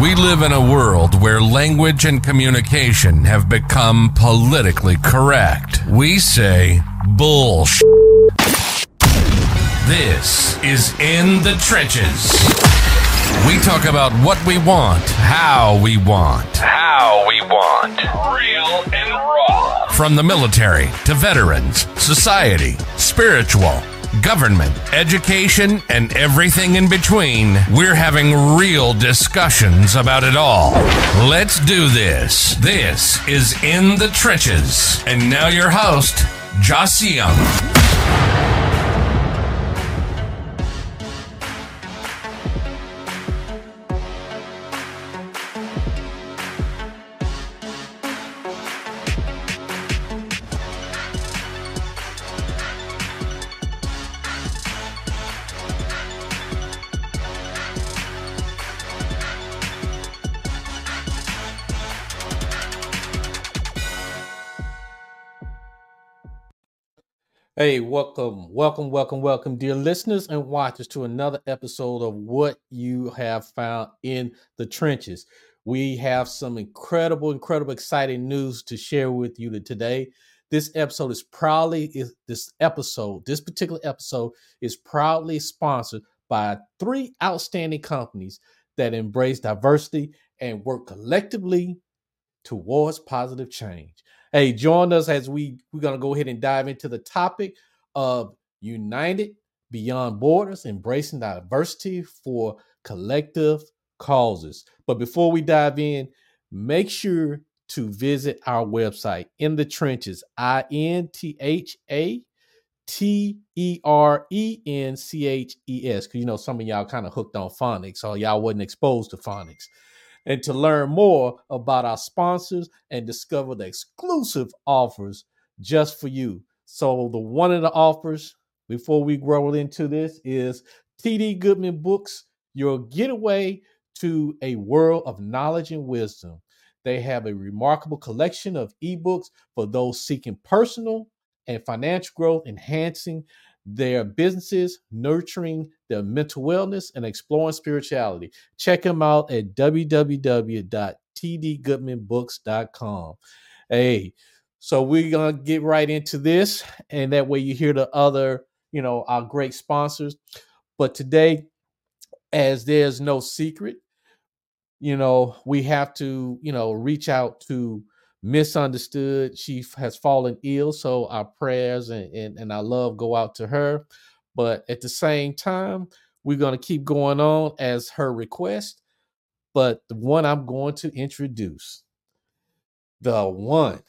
We live in a world where language and communication have become politically correct. We say bullshit. This is In the Trenches. We talk about what we want, how we want. How we want. Real and raw. From the military to veterans, society, spiritual, government, education, and everything in between, we're having real discussions about it all. Let's do this. This is In the Trenches. And now your host, Joss Young. Hey, welcome, welcome, welcome, welcome, dear listeners and watchers, to another episode of What You Have Found in the Trenches. We have some incredible, incredible, exciting news to share with you today. This episode is proudly is this episode, this particular episode is proudly sponsored by three outstanding companies that embrace diversity and work collectively towards positive change. Hey, join us as we we're gonna go ahead and dive into the topic of united beyond borders, embracing diversity for collective causes. But before we dive in, make sure to visit our website in the trenches, I N T H A T E R E N C H E S. Because you know, some of y'all kind of hooked on phonics, or y'all wasn't exposed to phonics and to learn more about our sponsors and discover the exclusive offers just for you. So, the one of the offers before we roll into this is TD Goodman Books, your getaway to a world of knowledge and wisdom. They have a remarkable collection of ebooks for those seeking personal and financial growth, enhancing their businesses, nurturing their mental wellness, and exploring spirituality. Check them out at www.tdgoodmanbooks.com. Hey, so we're gonna get right into this, and that way you hear the other, you know, our great sponsors. But today, as there's no secret, you know, we have to, you know, reach out to misunderstood. She has fallen ill, so our prayers and, and, and our love go out to her. But at the same time, we're going to keep going on as her request. But the one I'm going to introduce, the one,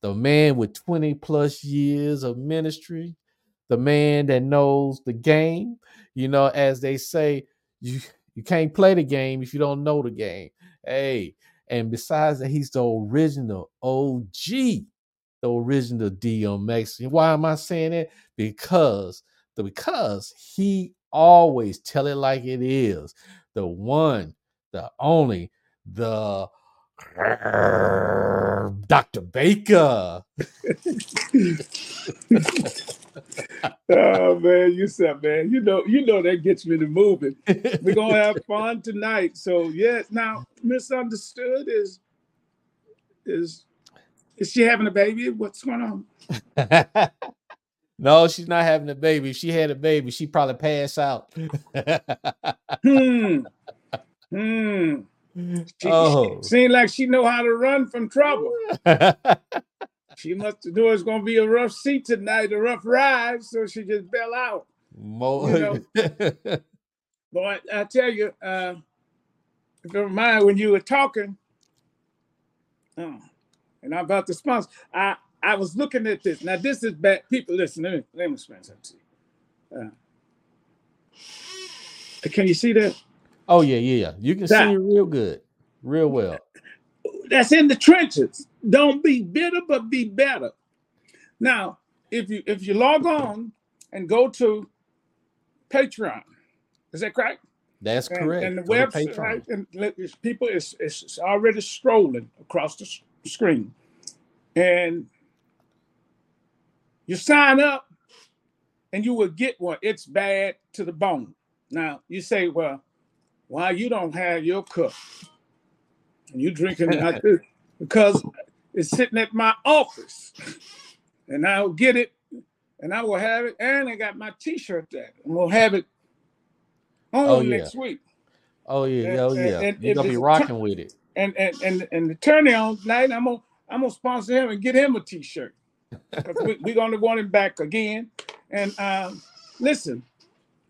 the man with 20 plus years of ministry, the man that knows the game. You know, as they say, you you can't play the game if you don't know the game. Hey, and besides that, he's the original OG, the original DMX. Why am I saying that? Because the because he always tell it like it is. The one, the only, the Dr. Baker. oh man, you said man, you know, you know that gets me to moving. We're gonna have fun tonight. So yes, now misunderstood is is is she having a baby? What's going on? no, she's not having a baby. If she had a baby, she'd probably pass out. hmm. Hmm. She, oh. she seemed like she know how to run from trouble. She must have know it's gonna be a rough seat tonight, a rough ride, so she just bail out. More. You know? Boy, I tell you, uh, if you mind when you were talking, oh, and I'm about to sponsor, I I was looking at this. Now this is bad. People, listen. Let me let me explain something to you. Uh, can you see that? Oh yeah, yeah, yeah. You can that, see it real good, real well. That's in the trenches. Don't be bitter, but be better. Now, if you if you log on and go to Patreon, is that correct? That's and, correct. And the website, right, and people is is already strolling across the screen, and you sign up, and you will get one. It's bad to the bone. Now you say, well, why you don't have your cup? And you drinking it because it's sitting at my office, and I'll get it, and I will have it, and I got my T-shirt there, and we'll have it on oh, yeah. next week. Oh yeah, and, oh yeah, and, you're gonna be rocking with it. And and and and the turning on night, I'm gonna I'm gonna sponsor him and get him a T-shirt. we, we're gonna want him back again. And um, listen,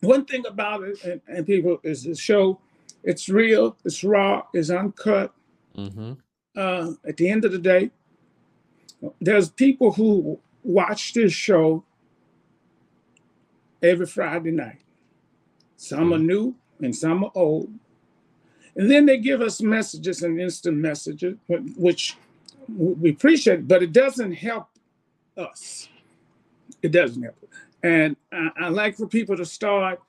one thing about it, and, and people is the show. It's real. It's raw. It's uncut. Mm-hmm. Uh, at the end of the day, there's people who watch this show every Friday night. Some are mm-hmm. new and some are old. And then they give us messages and instant messages, which we appreciate, but it doesn't help us. It doesn't help. And I, I like for people to start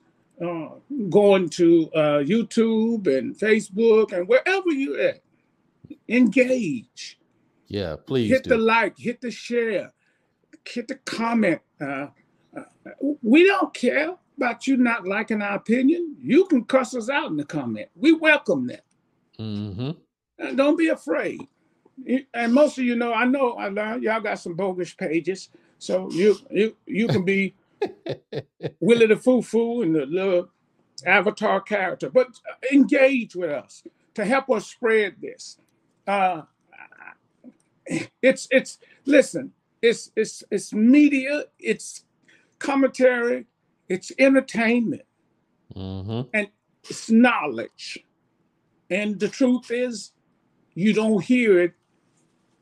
uh, going to uh, YouTube and Facebook and wherever you at, engage. Yeah, please hit do. the like, hit the share, hit the comment. Uh, uh, we don't care about you not liking our opinion. You can cuss us out in the comment. We welcome that. Mm-hmm. Uh, don't be afraid. And most of you know, I know, I learned y'all got some bogus pages, so you you you can be Willie the Foo Foo and the little avatar character, but engage with us to help us spread this. Uh, it's it's listen, it's it's it's media, it's commentary, it's entertainment, mm-hmm. and it's knowledge. And the truth is, you don't hear it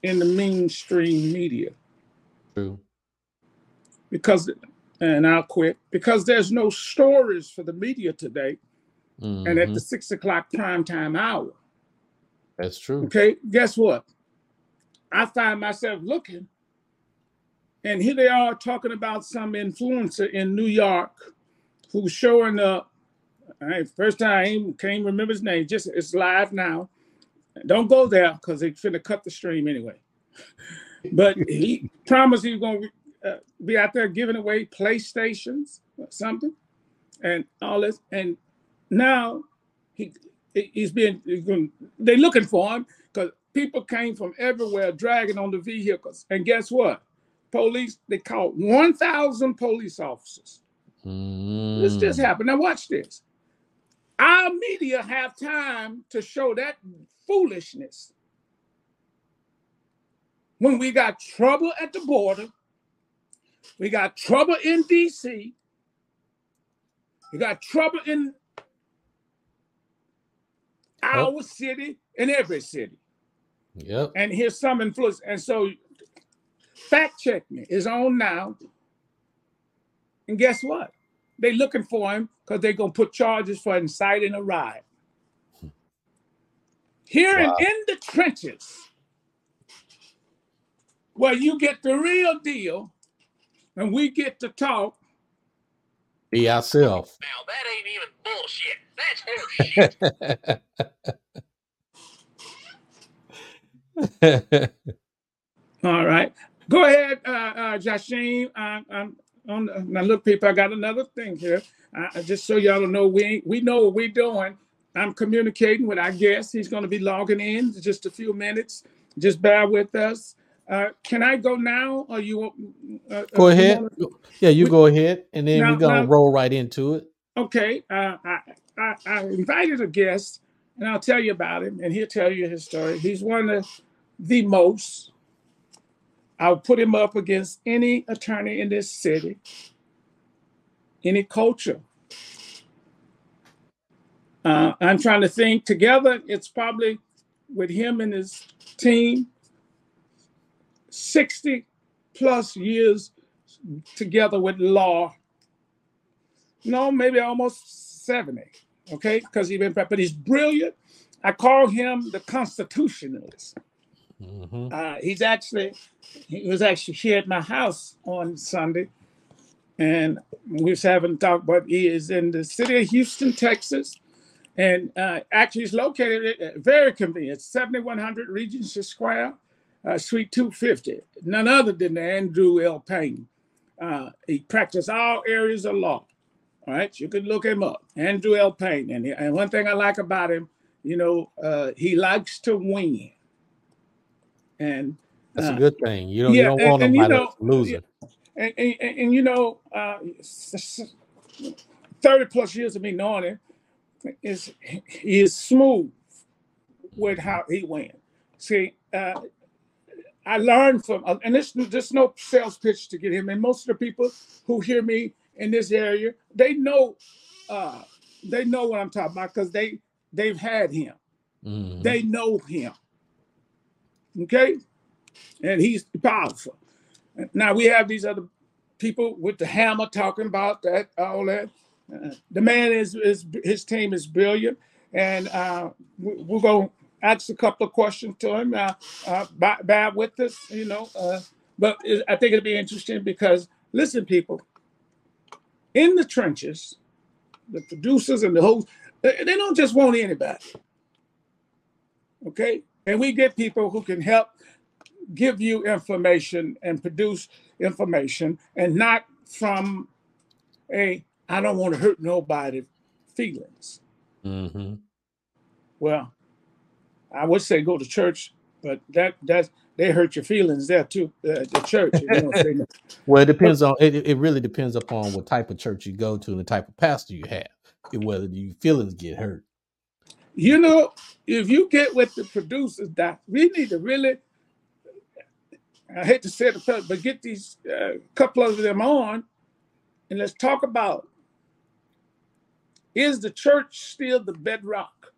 in the mainstream media. True. Because, and I'll quit, because there's no stories for the media today. Mm-hmm. And at the mm-hmm. six o'clock prime time hour. That's true. Okay, guess what? I find myself looking, and here they are talking about some influencer in New York who's showing up. Right, first time, can't remember his name. Just it's live now. Don't go there because they finna cut the stream anyway. But he promised he was gonna uh, be out there giving away PlayStations or something, and all this. And now he he's being he's going, they're looking for him because people came from everywhere dragging on the vehicles. And guess what? Police they caught one thousand police officers. Mm. This just happened. Now watch this. Our media have time to show that foolishness. When we got trouble at the border, we got trouble in DC, we got trouble in our city and every city. Yep. And here's some influence. And so fact check me is on now. And guess what? They looking for him because they're gonna put charges for inciting a riot. Here wow. in, in the trenches, where you get the real deal and we get to talk. Be ourselves. Now that ain't even bullshit. That's horseshit. All right. Go ahead, uh, uh, Jasheen. I'm, I'm on. The, now, look, people, I got another thing here. I, just so y'all know, we we know what we're doing. I'm communicating with our guest. He's going to be logging in just a few minutes. Just bear with us. Uh, can I go now, or you? Uh, uh go ahead. Yeah, you we, go ahead, and then now, we're gonna now, roll right into it. Okay. Uh, I, I, I invited a guest, and I'll tell you about him, and he'll tell you his story. He's one of the most. I'll put him up against any attorney in this city, any culture. Uh, I'm trying to think together. It's probably with him and his team 60 plus years together with law. No, maybe almost 70. Okay, because he's been, but he's brilliant. I call him the constitutionalist. Mm-hmm. Uh, he's actually, he was actually here at my house on Sunday, and we was having a talk. But he is in the city of Houston, Texas, and uh, actually he's located at very convenient, 7100 Regency Square uh, Suite 250, none other than Andrew L. Payne. Uh, he practiced all areas of law. All right, you can look him up, Andrew L. Payne. And, and one thing I like about him, you know, uh, he likes to win, and that's uh, a good thing. You don't, yeah, you don't want and, nobody and, you know. And, and, and, you know, uh, thirty plus years of me knowing him is he is smooth with how he wins. See, uh, I learned from, uh, and this there's no sales pitch to get him. And most of the people who hear me in this area, they know, uh, they know what I'm talking about because they they've had him. Mm-hmm. They know him. Okay, and he's powerful. Now we have these other people with the hammer talking about that, all that. Uh, the man is, is his team is brilliant, and uh, we, we're going ask a couple of questions to him. Uh, uh, bear with us, you know. Uh, but it, I think it'll be interesting because, listen, people, in the trenches, the producers and the hosts, they, they don't just want anybody. Okay? And we get people who can help give you information and produce information and not from a I don't want to hurt nobody feelings. Mm-hmm. Well, I would say go to church, but that that's they hurt your feelings there too. Uh, the church. well, it depends on it. It really depends upon what type of church you go to and the type of pastor you have, and whether your feelings get hurt. You know, if you get with the producers, that we need to really. I hate to say it, but get these uh, couple of them on, and let's talk about: Is the church still the bedrock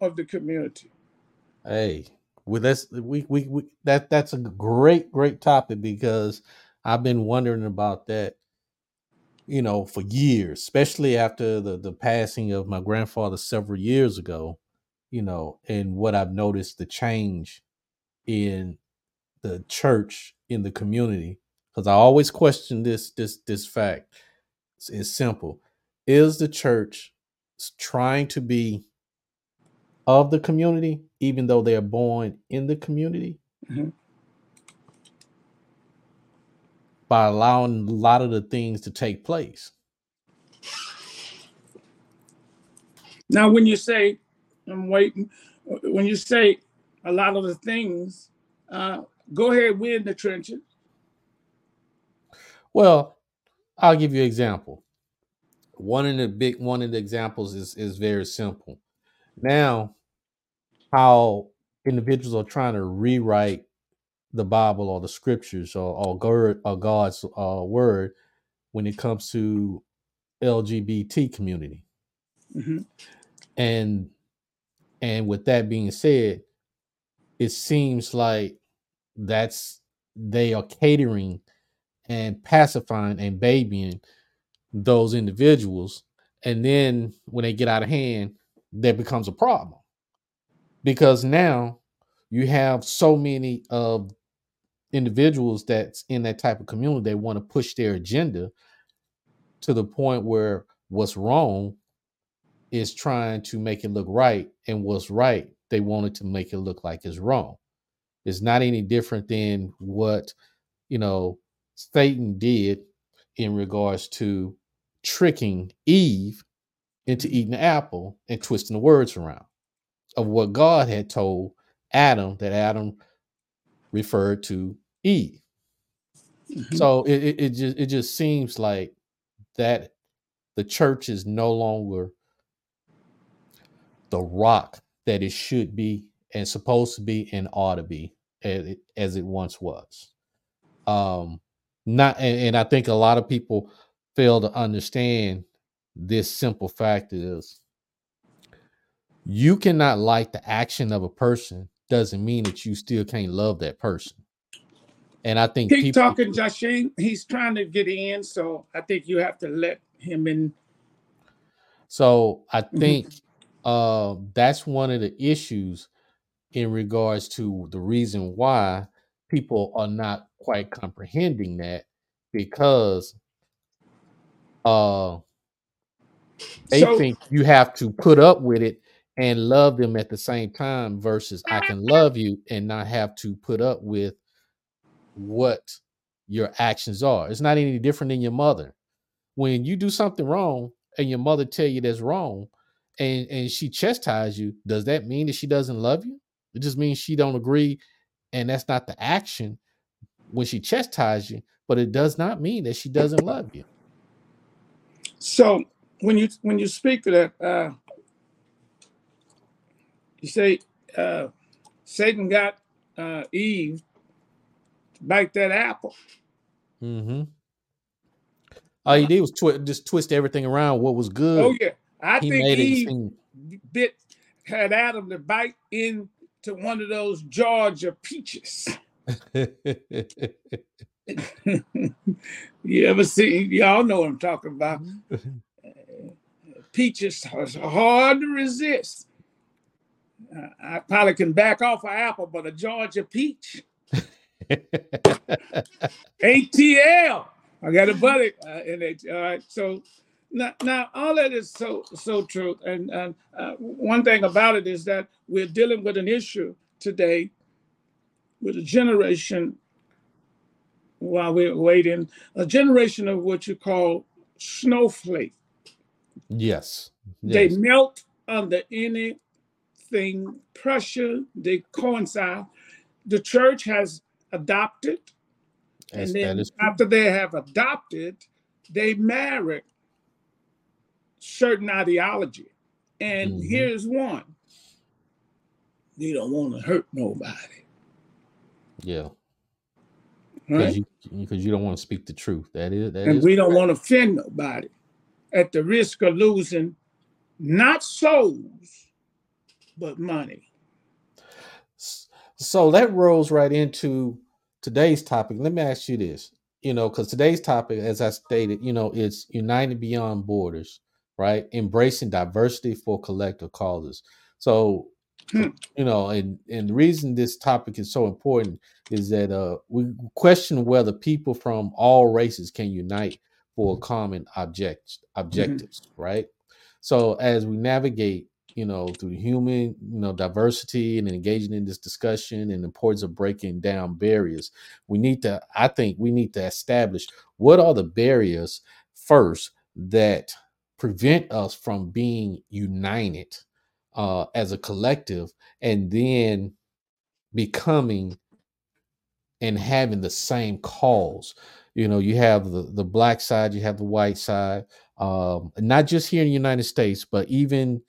of the community? Hey, well, that's we, we we that that's a great great topic because I've been wondering about that, you know, for years, especially after the the passing of my grandfather several years ago, you know, and what I've noticed the change in the church in the community because I always question this this this fact. It's, it's simple: is the church trying to be of the community, even though they are born in the community, mm-hmm. by allowing a lot of the things to take place. Now, when you say, I'm waiting, when you say a lot of the things, uh, go ahead, we're in the trenches. Well, I'll give you an example. One of the big one of the examples is is very simple. Now, how individuals are trying to rewrite the Bible or the scriptures or, or, God, or God's uh, word when it comes to LGBT community. Mm-hmm. And and with that being said, it seems like that's they are catering and pacifying and babying those individuals. And then when they get out of hand, that becomes a problem because now you have so many of individuals that's in that type of community they want to push their agenda to the point where what's wrong is trying to make it look right and what's right they wanted to make it look like is wrong. It's not any different than what you know satan did in regards to tricking eve into eating the apple and twisting the words around of what God had told Adam that Adam referred to Eve. Mm-hmm. So it, it, it just it just seems like that the church is no longer the rock that it should be and supposed to be and ought to be as it, as it once was. Um, not and, and I think a lot of people fail to understand this simple fact is you cannot like the action of a person doesn't mean that you still can't love that person. And I think keep people, talking, Joshine. He's trying to get in, so I think you have to let him in. So I mm-hmm. think uh, that's one of the issues in regards to the reason why people are not quite comprehending that because uh, they so, think you have to put up with it and love them at the same time versus I can love you and not have to put up with what your actions are. It's not any different than your mother. When you do something wrong and your mother tell you that's wrong and and she chastises you, does that mean that she doesn't love you? It just means she don't agree, and that's not the action when she chastises you, but it does not mean that she doesn't love you. So when you when you speak to that, uh, you say uh, Satan got uh, Eve to bite that apple. Mm-hmm. All he did was twi- just twist everything around what was good. Oh yeah, I he think Eve bit had Adam to bite into one of those Georgia peaches. you ever see? Y'all know what I'm talking about. Peaches are hard to resist. Uh, I probably can back off an apple, but a Georgia peach. ATL. I got a buddy uh, in it. All right, so now, now all that is so so true. And, and uh, one thing about it is that we're dealing with an issue today with a generation while we're waiting, a generation of what you call snowflake. Yes. yes. They melt under anything pressure, they coincide. The church has adopted, yes, and then after they have adopted, they marry certain ideology. And mm-hmm. here's one. You don't want to hurt nobody. Yeah because right? you because you don't want to speak the truth. That is that and is we don't want to offend nobody at the risk of losing not souls but money. So that rolls right into today's topic. Let me ask you this. You know, because today's topic, as I stated, you know, it's united beyond borders, right? Embracing diversity for collective causes. So Hmm. You know, and and the reason this topic is so important is that uh, we question whether people from all races can unite for common object mm-hmm. objectives, mm-hmm. right? So as we navigate, you know, through human, you know, diversity and engaging in this discussion and the importance of breaking down barriers, we need to, I think, we need to establish what are the barriers first that prevent us from being united uh, as a collective and then becoming and having the same cause. You know, you have the, the black side, you have the white side, um, not just here in the United States, but even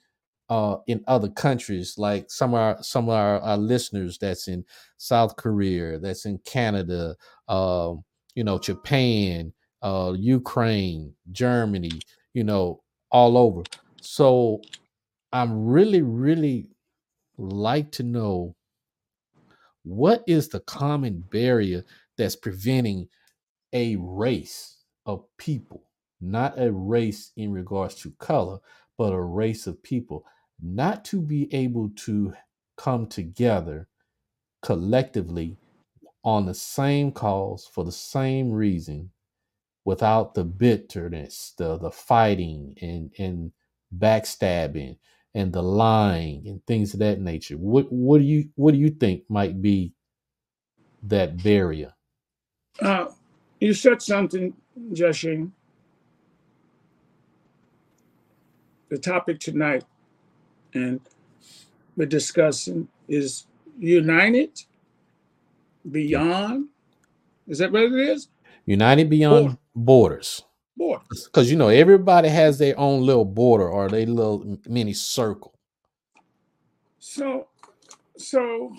uh, in other countries, like some of our some of our, our listeners that's in South Korea, that's in Canada, uh, you know, Japan, uh, Ukraine, Germany, you know, all over. So I'm really, really like to know what is the common barrier that's preventing a race of people, not a race in regards to color, but a race of people, not to be able to come together collectively on the same cause for the same reason without the bitterness, the the fighting and and backstabbing and the lying and things of that nature. What what do you what do you think might be that barrier? Uh, you said something, Joshing. The topic tonight, and we're discussing is united beyond. Is that what it is? United beyond borders borders. Because you know everybody has their own little border or their little mini circle. So, so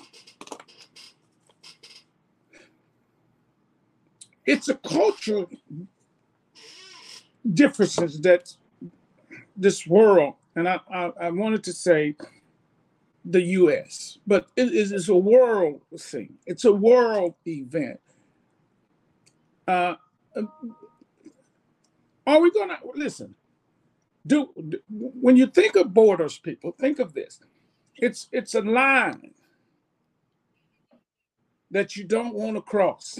it's a cultural differences that this world, and I, I, I wanted to say the U.S., but it is a world thing. It's a world event. Uh, are we going to listen? Do, do when you think of borders, people think of this. It's it's a line that you don't want to cross,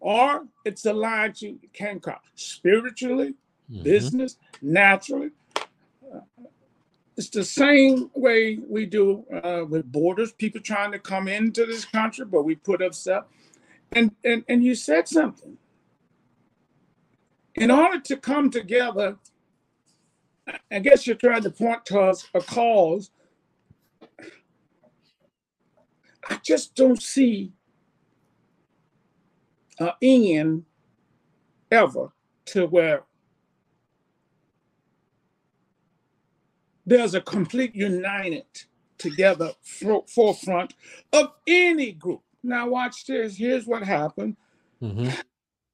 or it's a line you can cross spiritually, mm-hmm. business, naturally. It's the same way we do uh, with borders. People trying to come into this country, but we put up stuff. And and and you said something in order to come together I guess you're trying to point towards a cause. I just don't see an end ever to where there's a complete united together forefront of any group. Now watch this. Here's what happened. Mm-hmm.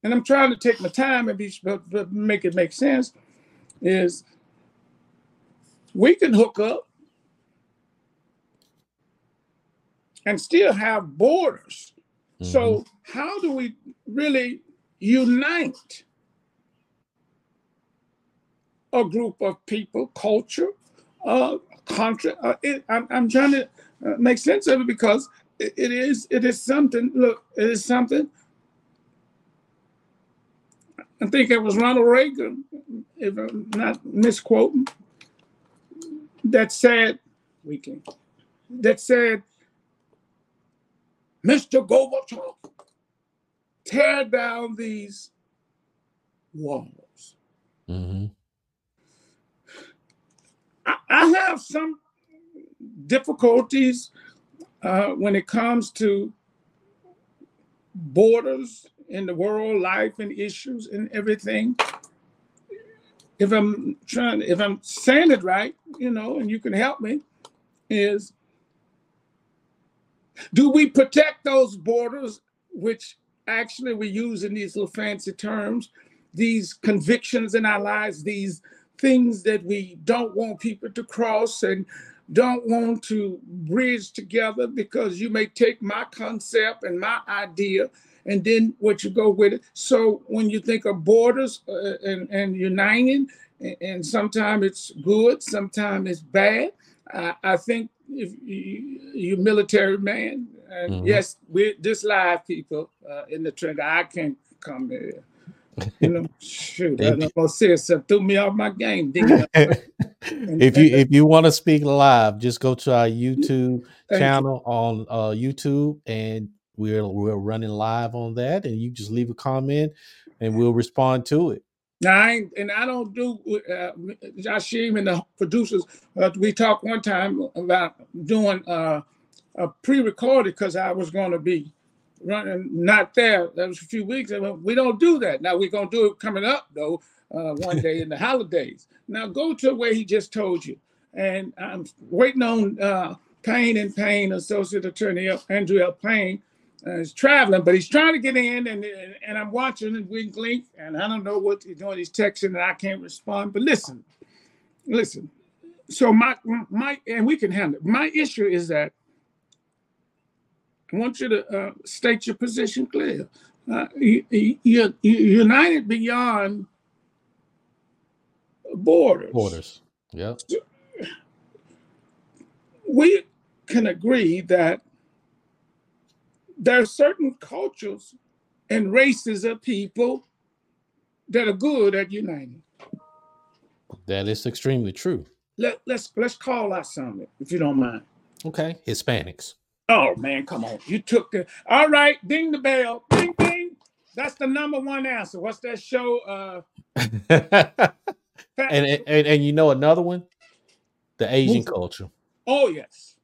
And I'm trying to take my time and be but, but make it make sense. Is we can hook up and still have borders. Mm-hmm. So how do we really unite a group of people, culture, uh, country? Uh, it, I'm, I'm, trying to uh, make sense of it because it, it is it is something. Look, it is something. I think it was Ronald Reagan, if I'm not misquoting, that said, we can, that said, Mr. Gorbachev, tear down these walls. Mm-hmm. I, I, have some difficulties uh, when it comes to borders in the world, life and issues and everything. If I'm trying, if I'm saying it right, you know, and you can help me, is do we protect those borders, which actually we use in these little fancy terms, these convictions in our lives, these things that we don't want people to cross and don't want to bridge together because you may take my concept and my idea and then what you go with it. So when you think of borders uh, and, and uniting, and, and sometimes it's good, sometimes it's bad. I, I think if you, you military man, and mm-hmm. yes, we're this live people uh, in the trigger. I can't come here. You know, shoot, I'm gonna say something threw me off my game. if you if you want to speak live, just go to our YouTube channel you. on uh, YouTube, and we're we're running live on that, and you just leave a comment, and we'll respond to it. Now, I and I don't do uh, Jashim and the producers. Uh, we talked one time about doing uh, a pre-recorded because I was going to be running not there. That was a few weeks. We don't do that now. We're going to do it coming up though uh, one day in the holidays. Now go to where he just told you, and I'm waiting on uh, Payne and Payne, Associate Attorney Andrew L. Payne uh, he's traveling, but he's trying to get in, and and I'm watching and wink link, and I don't know what he's doing. He's texting, and I can't respond. But listen, listen. So my my and we can handle it. My issue is that I want you to uh, state your position clear. Uh, you, you, you're united beyond borders. Borders. Yeah. We can agree that there are certain cultures and races of people that are good at uniting. That is extremely true. Let, let's let's call out some, if you don't mind. Okay, Hispanics. Oh man, come on! You took the all right. Ding the bell. Ding ding. That's the number one answer. What's that show? Uh, and, and and you know another one, the Asian culture. Oh yes,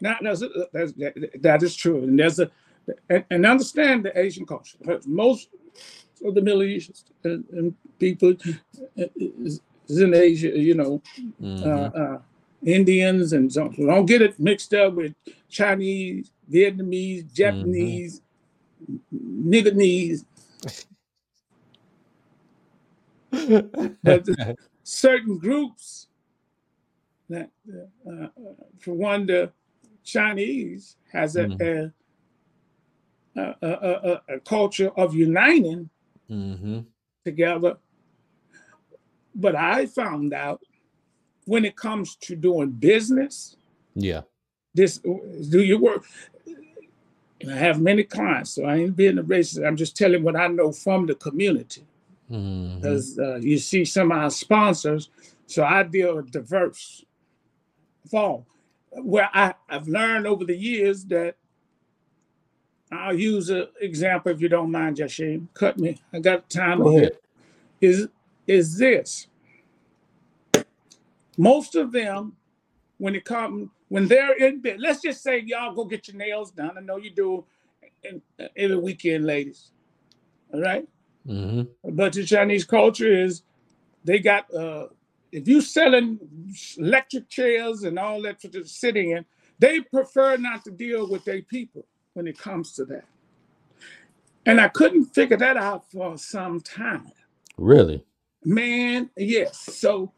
now, that's, that's, that is true. And there's a, and, and understand the Asian culture. Most of the Middle East and, and people is, is, in Asia, you know, mm-hmm. uh, uh, Indians and so don't get it mixed up with Chinese, Vietnamese, Japanese, mm-hmm. But certain groups that, uh, uh, for one, the Chinese has a, mm-hmm. a, a, a, a, culture of uniting mm-hmm. together. But I found out when it comes to doing business, yeah, this do your work. I have many clients, so I ain't being a racist. I'm just telling what I know from the community. Because mm-hmm. uh, you see some of our sponsors, so I deal with diverse fall where I, I've learned over the years that I'll use an example if you don't mind, Jashim. Cut me. I got time. Go ahead. Is is this? Most of them, when it come when they're in bed, let's just say y'all go get your nails done. I know you do every weekend, ladies. All right? mm-hmm. But the Chinese culture is they got uh if you selling electric chairs and all that for the sitting in, they prefer not to deal with their people when it comes to that. And I couldn't figure that out for some time. Really? Man, yes. So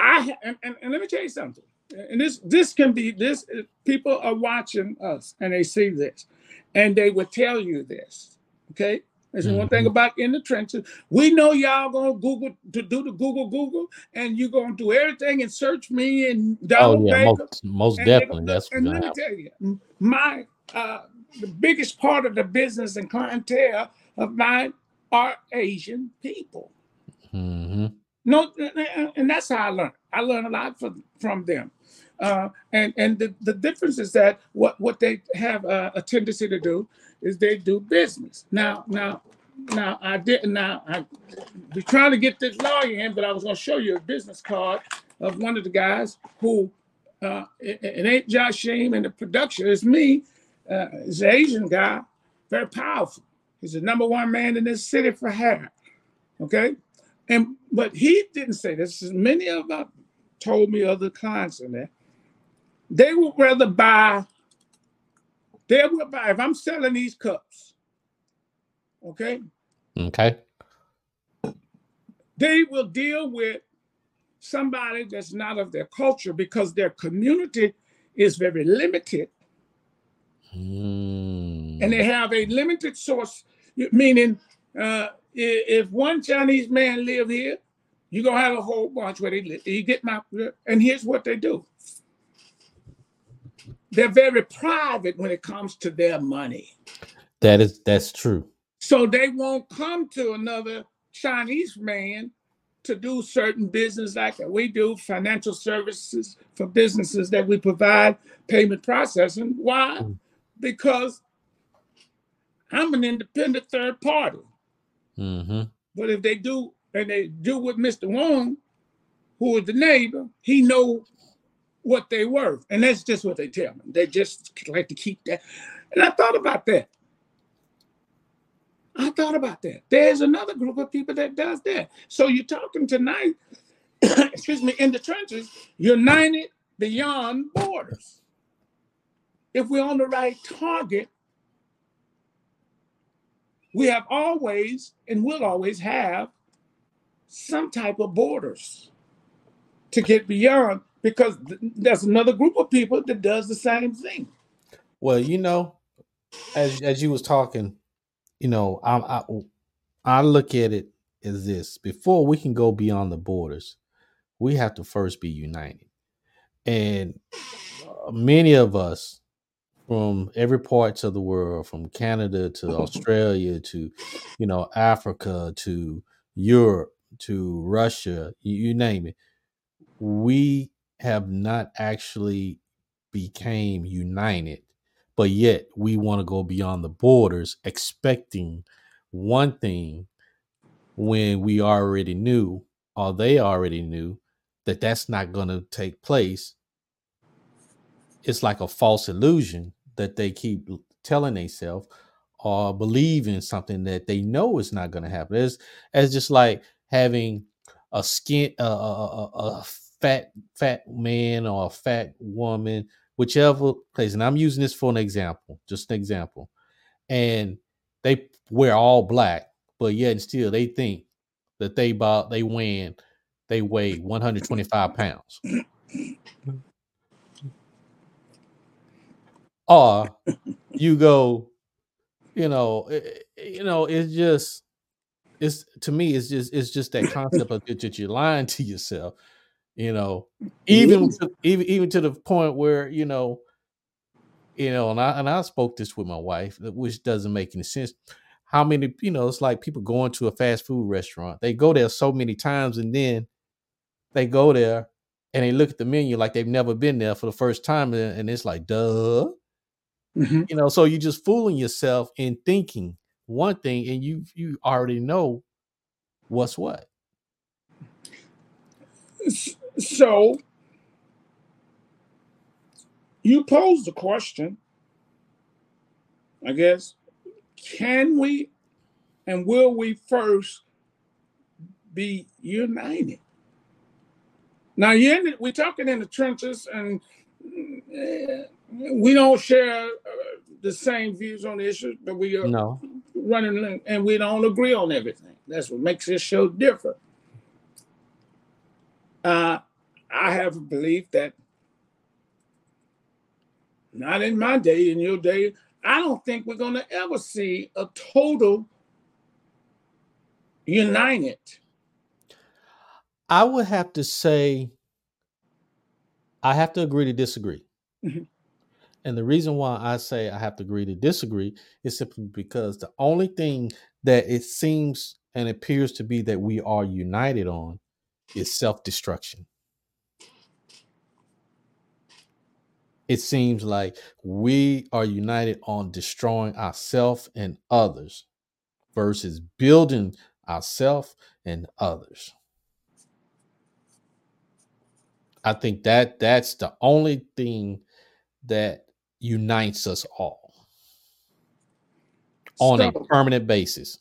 I and, and, and let me tell you something. And this this can be this people are watching us and they see this and they will tell you this. Okay. There's mm-hmm. one thing mm-hmm. about in the trenches. We know y'all gonna Google to do the Google Google, and you're gonna do everything and search me and Donald oh, yeah, Baker. Most, most definitely. That's and let me tell you, my uh, the biggest part of the business and clientele of mine are Asian people. Mm-hmm. No, and that's how I learned. I learned a lot from from them. Uh, and and the, the difference is that what what they have a, a tendency to do is they do business. Now now now I didn't now I was trying to get this lawyer in, but I was going to show you a business card of one of the guys who uh, it, it ain't Josh Shame in the production. It's me. Uh, he's an Asian guy, very powerful. He's the number one man in this city for hair. Okay, and but he didn't say this. Many of them told me other clients in there. They would rather buy. They would buy if I'm selling these cups. Okay. Okay. They will deal with somebody that's not of their culture because their community is very limited. Mm. And they have a limited source, meaning uh, if one Chinese man live here, you're gonna have a whole bunch where they live. You get my and here's what they do. They're very private when it comes to their money. That is that's true. So they won't come to another Chinese man to do certain business like that. we do, financial services for businesses that we provide payment processing. Why? Mm. Because I'm an independent third party. Mm-hmm. But if they do, and they do with Mr. Wong, who is the neighbor, he know what they were. And that's just what they tell me. They just like to keep that. And I thought about that. I thought about that. There's another group of people that does that. So you're talking tonight, excuse me, in the trenches, united beyond borders. If we're on the right target, we have always and will always have some type of borders to get beyond because there's another group of people that does the same thing. Well, you know, as as you was talking, you know, I I, I look at it as this: before we can go beyond the borders, we have to first be united, and uh, many of us from every parts of the world, from Canada to Australia to, you know, Africa to Europe to Russia, you, you name it. We have not actually became united, but yet we want to go beyond the borders, expecting one thing when we already knew, or they already knew, that that's not going to take place. It's like a false illusion that they keep telling themselves or believe in something that they know is not going to happen. It's, it's just like having a skin, a, a, a, fat, fat man or a fat woman, whichever place. And I'm using this for an example, just an example. And they wear all black, but yet and still they think that they bought, they win, they weigh 125 pounds. Mm. Or you go, you know, it, you know, it's just it's to me, it's just it's just that concept of that you're lying to yourself, you know, even to, even even to the point where you know, you know, and I and I spoke this with my wife, which doesn't make any sense. How many, you know, it's like people going to a fast food restaurant. They go there so many times, and then they go there and they look at the menu like they've never been there for the first time, and it's like, duh Mm-hmm. You know, so you're just fooling yourself in thinking one thing, and you you already know what's what. So you pose the question, I guess, can we and will we first be united? Now, you're in, we're talking in the trenches, and we don't share uh, the same views on the issues, but we are no. running and we don't agree on everything. That's what makes this show different. Uh, I have a belief that not in my day, in your day, I don't think we're going to ever see a total united. I would have to say, I have to agree to disagree. Mm-hmm. And the reason why I say I have to agree to disagree is simply because the only thing that it seems and appears to be that we are united on is self destruction. It seems like we are united on destroying ourselves and others versus building ourselves and others. I think that that's the only thing that unites us all on so, a permanent basis.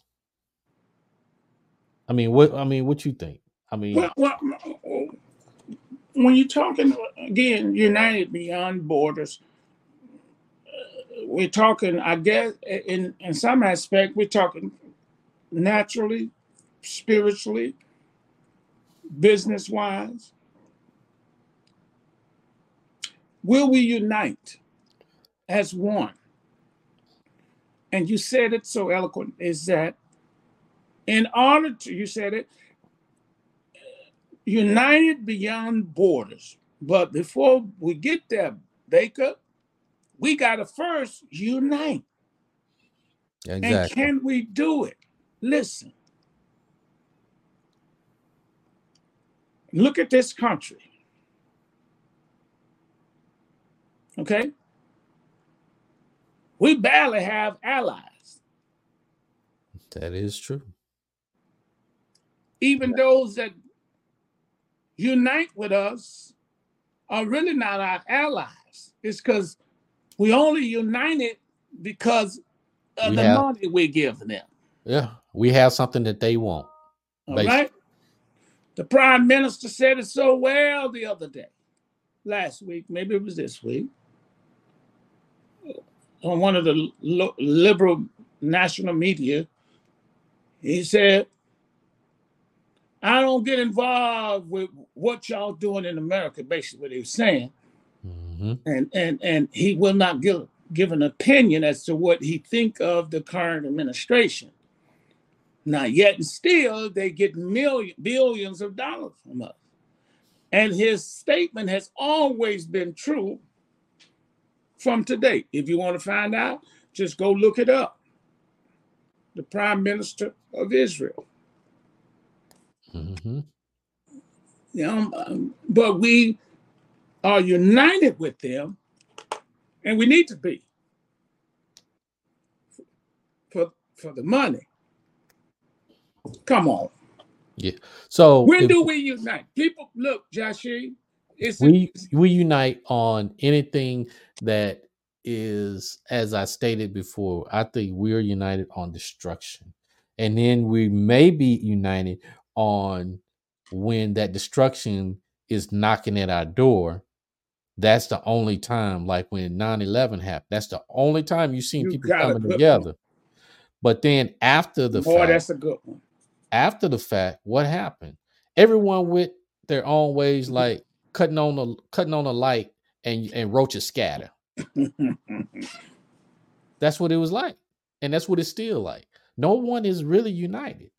I mean, what I mean, what you think? I mean, well, well, uh, uh, when you're talking uh, again, united beyond borders, uh, we're talking. I guess in in some aspect, we're talking naturally, spiritually, business wise. Will we unite as one? And you said it so eloquent is that in order to, you said it, united beyond borders. But before we get there, Baker, we got to first unite. Exactly. And can we do it? Listen. Look at this country. Okay? We barely have allies. That is true. Even those that unite with us are really not our allies. It's because we only united because of we the have, money we give them. Yeah, we have something that they want. All right. The prime minister said it so well the other day, last week, maybe it was this week on one of the liberal national media. He said, I don't get involved with what y'all doing in America, basically what he was saying. Mm-hmm. And and and he will not give give an opinion as to what he think of the current administration. Now, yet and still, they get million billions of dollars from us. And his statement has always been true from today. If you want to find out, just go look it up. The Prime Minister of Israel. Mm-hmm. You know, um, but we are united with them, and we need to be for for the money. Come on. Yeah. So when if, do we unite? People look, Joshie, it's we we unite on anything that is, as I stated before, I think we're united on destruction. And then we may be united on when that destruction is knocking at our door. That's the only time, like when 9 11 happened, that's the only time you've seen you people coming together. One. But then after the Boy, fact, that's a good one. After the fact, what happened? Everyone with their own ways, mm-hmm. like cutting on the cutting on a light and and roaches scatter. that's what it was like, and that's what it's still like. No one is really united.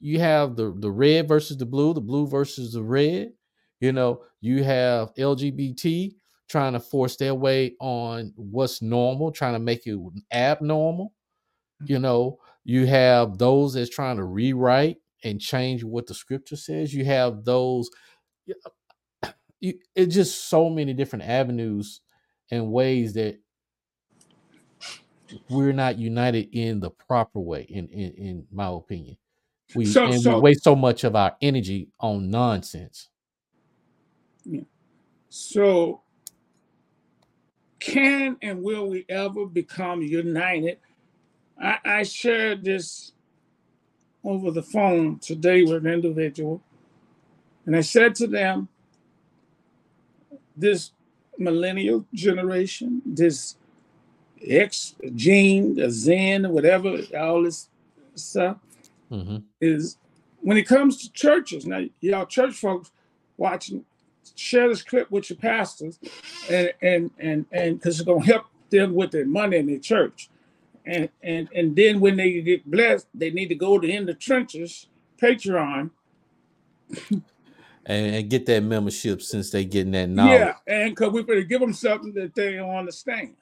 You have the the red versus the blue, the blue versus the red. You know, you have LGBT trying to force their way on what's normal, trying to make it abnormal. You mm-hmm. know, you have those that's trying to rewrite and change what the scripture says. You have those you, it's just so many different avenues and ways that we're not united in the proper way in in, in my opinion we so, and so, we waste so much of our energy on nonsense Yeah. So, can and will we ever become united? I, I shared this over the phone today with an individual, and I said to them, this millennial generation, this X gene, the Zen, whatever, all this stuff, mm-hmm. is when it comes to churches. Now, y'all church folks watching, share this clip with your pastors, and and and and because it's gonna help them with their money in their church. And and and then when they get blessed, they need to go to in the trenches, Patreon. And, and, get that membership since they getting that knowledge. Yeah, and because we're going to give them something that they don't understand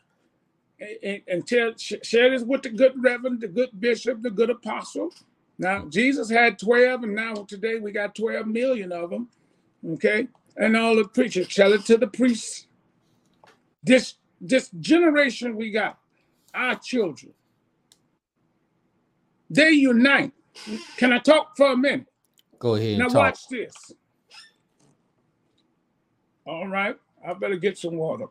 and, and tell, share this with the good reverend, the good bishop, the good apostle. Now, Jesus had 12, and now today we got 12 million of them. Okay. And all the preachers tell it to the priests. This this generation we got, our children, they unite. Can I talk for a minute? Go ahead. Now watch this. All right. I better get some water.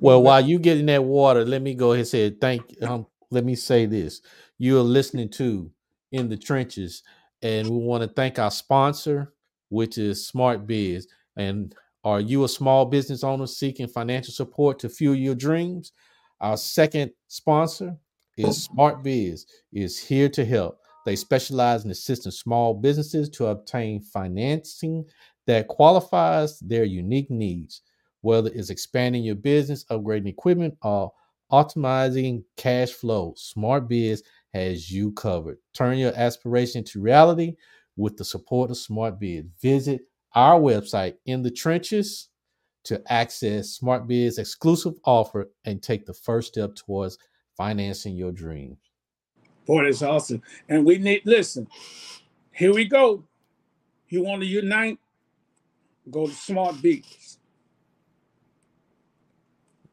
Well, while you getting that water, let me go ahead and say thank. Um, let me say this: you are listening to in the trenches, and we want to thank our sponsor, which is Smart Biz. And are you a small business owner seeking financial support to fuel your dreams? Our second sponsor is Smart Biz. is here to help. They specialize in assisting small businesses to obtain financing that qualifies their unique needs whether it's expanding your business, upgrading equipment, or optimizing cash flow. Smart Biz has you covered. Turn your aspiration to reality with the support of Smart Biz. Visit our website in the trenches to access Smart Biz exclusive offer and take the first step towards financing your dreams. Boy, that's awesome. And we need listen. Here we go. You want to unite? Go to Smart Biz.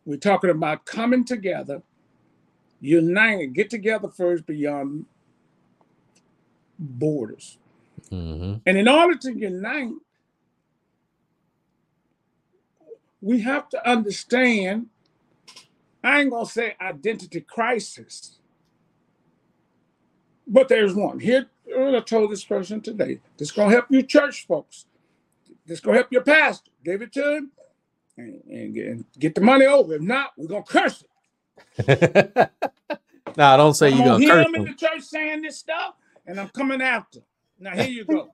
We're talking about coming together, uniting, get together first beyond borders. Mm-hmm. And in order to unite, we have to understand, I ain't gonna say identity crisis, but there's one. Here, I told this person today, this gonna help you church folks. This gonna help your pastor. Give it to him and, and, get, and get the money over. If not, we're gonna curse it. no, don't say you're gonna, hear curse in the church saying this stuff, and I'm coming after. Now here you go.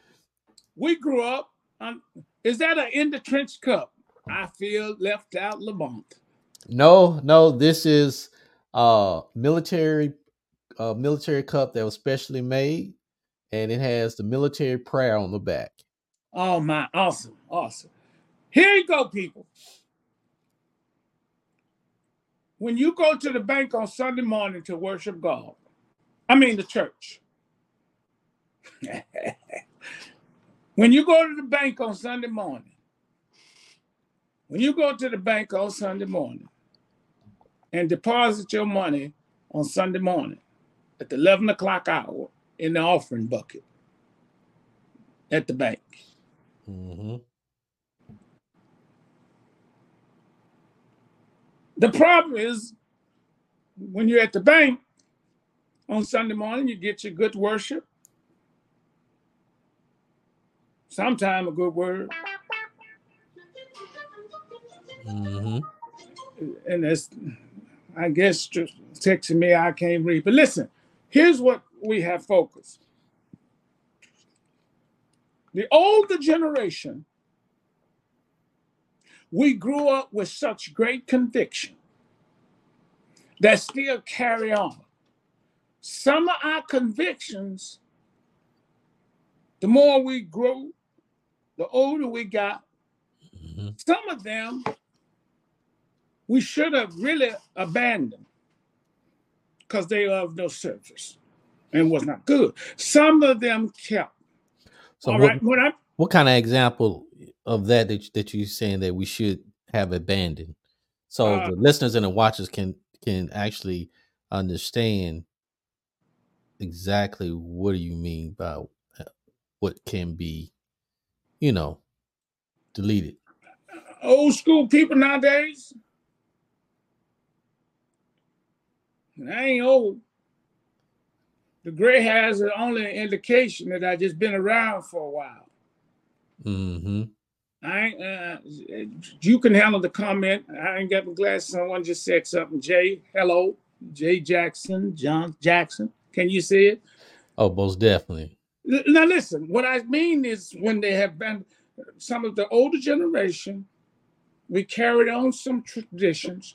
we grew up. On, is that an in the trench cup? I feel left out, Lamont. No, no. This is uh military, uh military cup that was specially made, and it has the military prayer on the back. Oh my! Awesome, awesome. Here you go, people. When you go to the bank on Sunday morning to worship God, I mean the church. when you go to the bank on Sunday morning, when you go to the bank on Sunday morning and deposit your money on Sunday morning at the 11 o'clock hour in the offering bucket at the bank. Mm-hmm. The problem is when you're at the bank on Sunday morning, you get your good worship, sometime a good word. Mm-hmm. And that's, I guess, just texting me, I can't read. But listen, here's what we have focused. The older generation we grew up with such great conviction that still carry on. Some of our convictions, the more we grow, the older we got, mm-hmm. some of them we should have really abandoned because they are of no service and was not good. Some of them kept. So All what, right, what, what kind of example of that that, that you're saying that we should have abandoned so uh, the listeners and the watchers can can actually understand exactly what do you mean by uh, what can be you know deleted. Old school people nowadays. I ain't old. The gray hairs are only an indication that I just been around for a while. Mm-hmm. I uh, you can handle the comment. I ain't got my glasses. Someone just said something. Jay, hello, Jay Jackson, John Jackson. Can you see it? Oh, most definitely. Now listen, what I mean is when they have been some of the older generation, we carried on some traditions,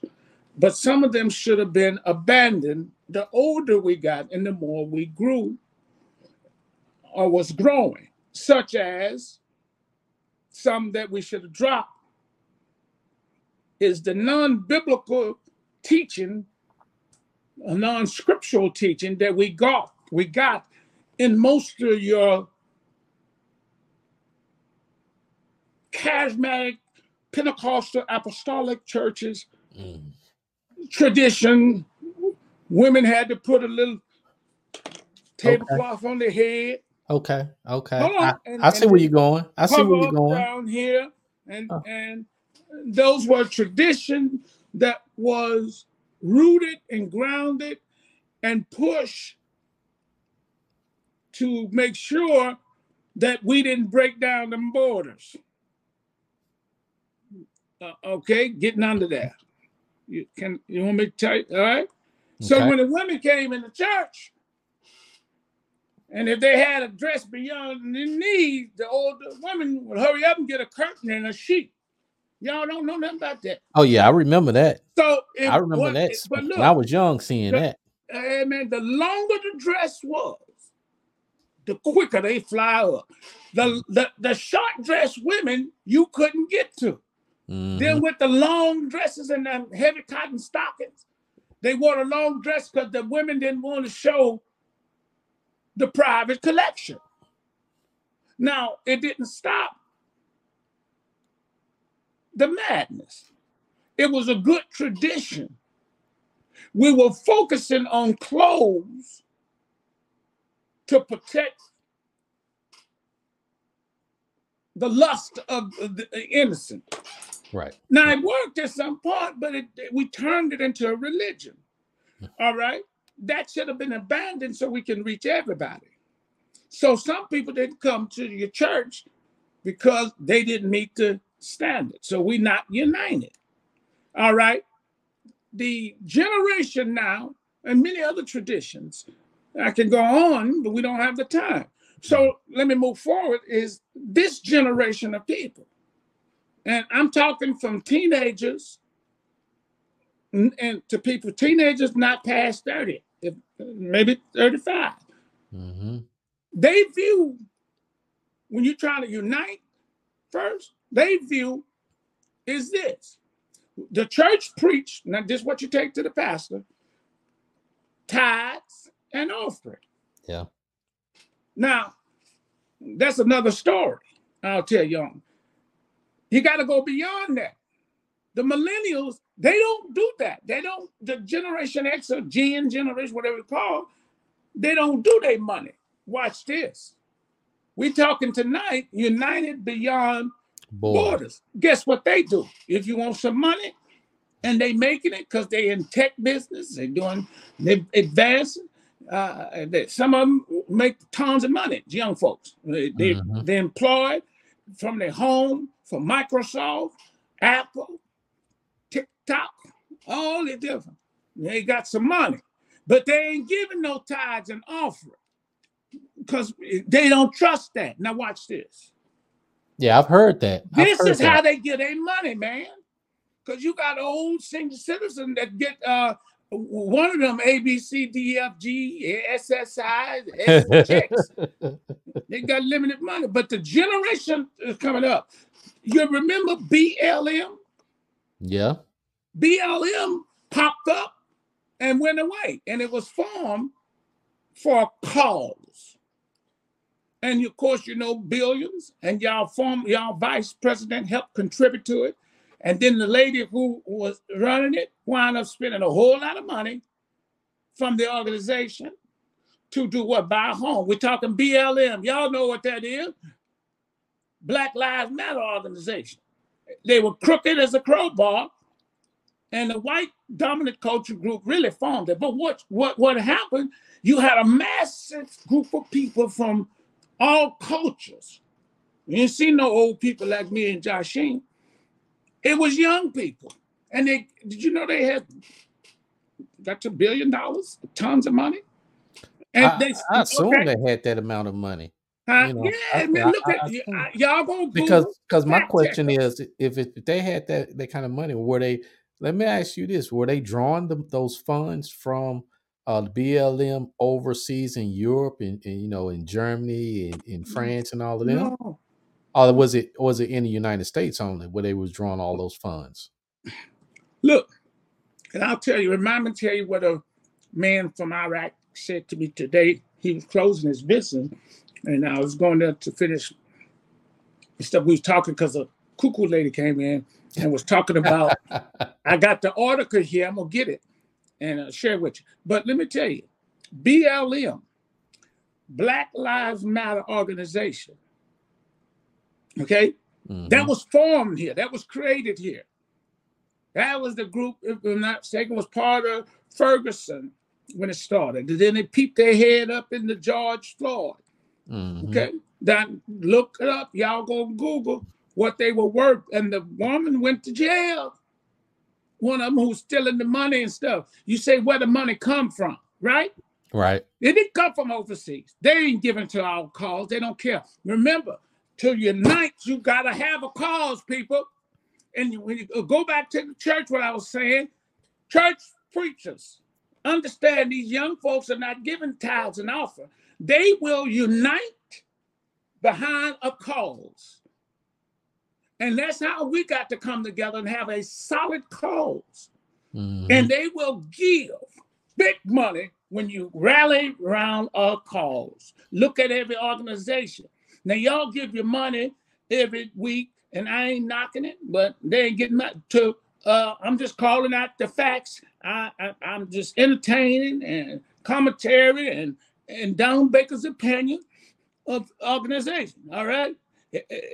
but some of them should have been abandoned. The older we got and the more we grew or was growing, such as some that we should have dropped is the non-biblical teaching, a non-scriptural teaching that we got. We got in most of your charismatic Pentecostal apostolic churches, mm. Tradition, women had to put a little tablecloth okay. on their head. Okay. Okay. I, and, I, see where you're going. I see where you're going. Down here, and and those were tradition that was rooted and grounded and pushed to make sure that we didn't break down the borders. Uh, okay, getting under that. You can you want me to tell you? All right. Okay. So when the women came in the church, and if they had a dress beyond the knees, the older women would hurry up and get a curtain and a sheet. Y'all don't know nothing about that. Oh yeah, I remember that. So I remember what, that. But look, when I was young, seeing the, that. Hey man, the longer the dress was, the quicker they fly up. The mm-hmm. the, the short dress women you couldn't get to. Mm-hmm. Then with the long dresses and the heavy cotton stockings, they wore a long dress because the women didn't want to show the private collection. Now, it didn't stop the madness. It was a good tradition. We were focusing on clothes to protect the lust of the innocent. Right. Now it worked at some part, but it, we turned it into a religion. All right that should have been abandoned so we can reach everybody. So some people didn't come to your church because they didn't meet the standard. So we're not united. All right. The generation now, and many other traditions, I can go on, but we don't have the time. So let me move forward. Is this generation of people, and I'm talking from teenagers and to people, teenagers not past 30, if, maybe 35. Mm-hmm. They view, when you try to unite first, they view is this. The church preached, now this what you take to the pastor, tithes and offering. Yeah. Now, that's another story. I'll tell y'all. You got to go beyond that. The millennials they don't do that. They don't, the Generation X or Gen generation, whatever you call, they don't do their money. Watch this. We're talking tonight, united beyond Boy. borders. Guess what they do? If you want some money and they making it because they in tech business, they doing they advancing. Uh, they, some of them make tons of money. Young folks, they, they mm-hmm. they employed from their home for Microsoft, Apple, TikTok, all the different. They got some money, but they ain't giving no tithes and offering because they don't trust that. Now watch this. Yeah, I've heard that. I've this heard is that. how they get their money, man. Because you got old senior citizen that get uh one of them A B C D F G S S I S checks. they got limited money, but the generation is coming up. You remember BLM? Yeah. BLM popped up and went away, and it was formed for a cause. And of course, you know, billions, and y'all form y'all vice president helped contribute to it. And then the lady who was running it wound up spending a whole lot of money from the organization to do what? Buy a home. We're talking BLM. Y'all know what that is. Black Lives Matter organization. They were crooked as a crowbar, and the white dominant culture group really formed it. But what what what happened? You had a massive group of people from all cultures. You didn't see no old people like me and Joshine. It was young people. And they did you know they had got to billion dollars, tons of money? And I, they I assume okay. they had that amount of money. Uh, you know, yeah, I, man, look at y'all go because because my question is if, it, if they had that that kind of money, were they? Let me ask you this: Were they drawing the, those funds from uh, BLM overseas in Europe and, and, you know in Germany and in France and all of them? No. Or was it was it in the United States only where they was drawing all those funds? Look, and I'll tell you, remind me to tell you what a man from Iraq said to me today. He was closing his business, and I was going there to finish stuff. We was talking because a cuckoo lady came in and was talking about. I got the article here. I'm gonna get it and uh, share with you. But let me tell you, BLM, Black Lives Matter organization. Okay, mm-hmm. that was formed here. That was created here. That was the group, if I'm not mistaken, was part of Ferguson when it started. And then they peeped their head up in the George Floyd. Mm-hmm. Okay. Then look it up. Y'all go Google what they were worth. And the woman went to jail. One of them who's stealing the money and stuff. You say where the money come from, right? Right. It didn't come from overseas. They ain't giving to our cause. They don't care. Remember, to unite, you gotta have a cause, people. And when you go back to the church, what I was saying, church preachers understand these young folks are not giving tithes and offer. They will unite behind a cause. And that's how we got to come together and have a solid cause. Mm-hmm. And they will give big money when you rally around a cause. Look at every organization. Now, y'all give your money every week and I ain't knocking it, but they ain't getting to. Uh, I'm just calling out the facts. I, I I'm just entertaining and commentary and and Don Baker's opinion of organization. All right,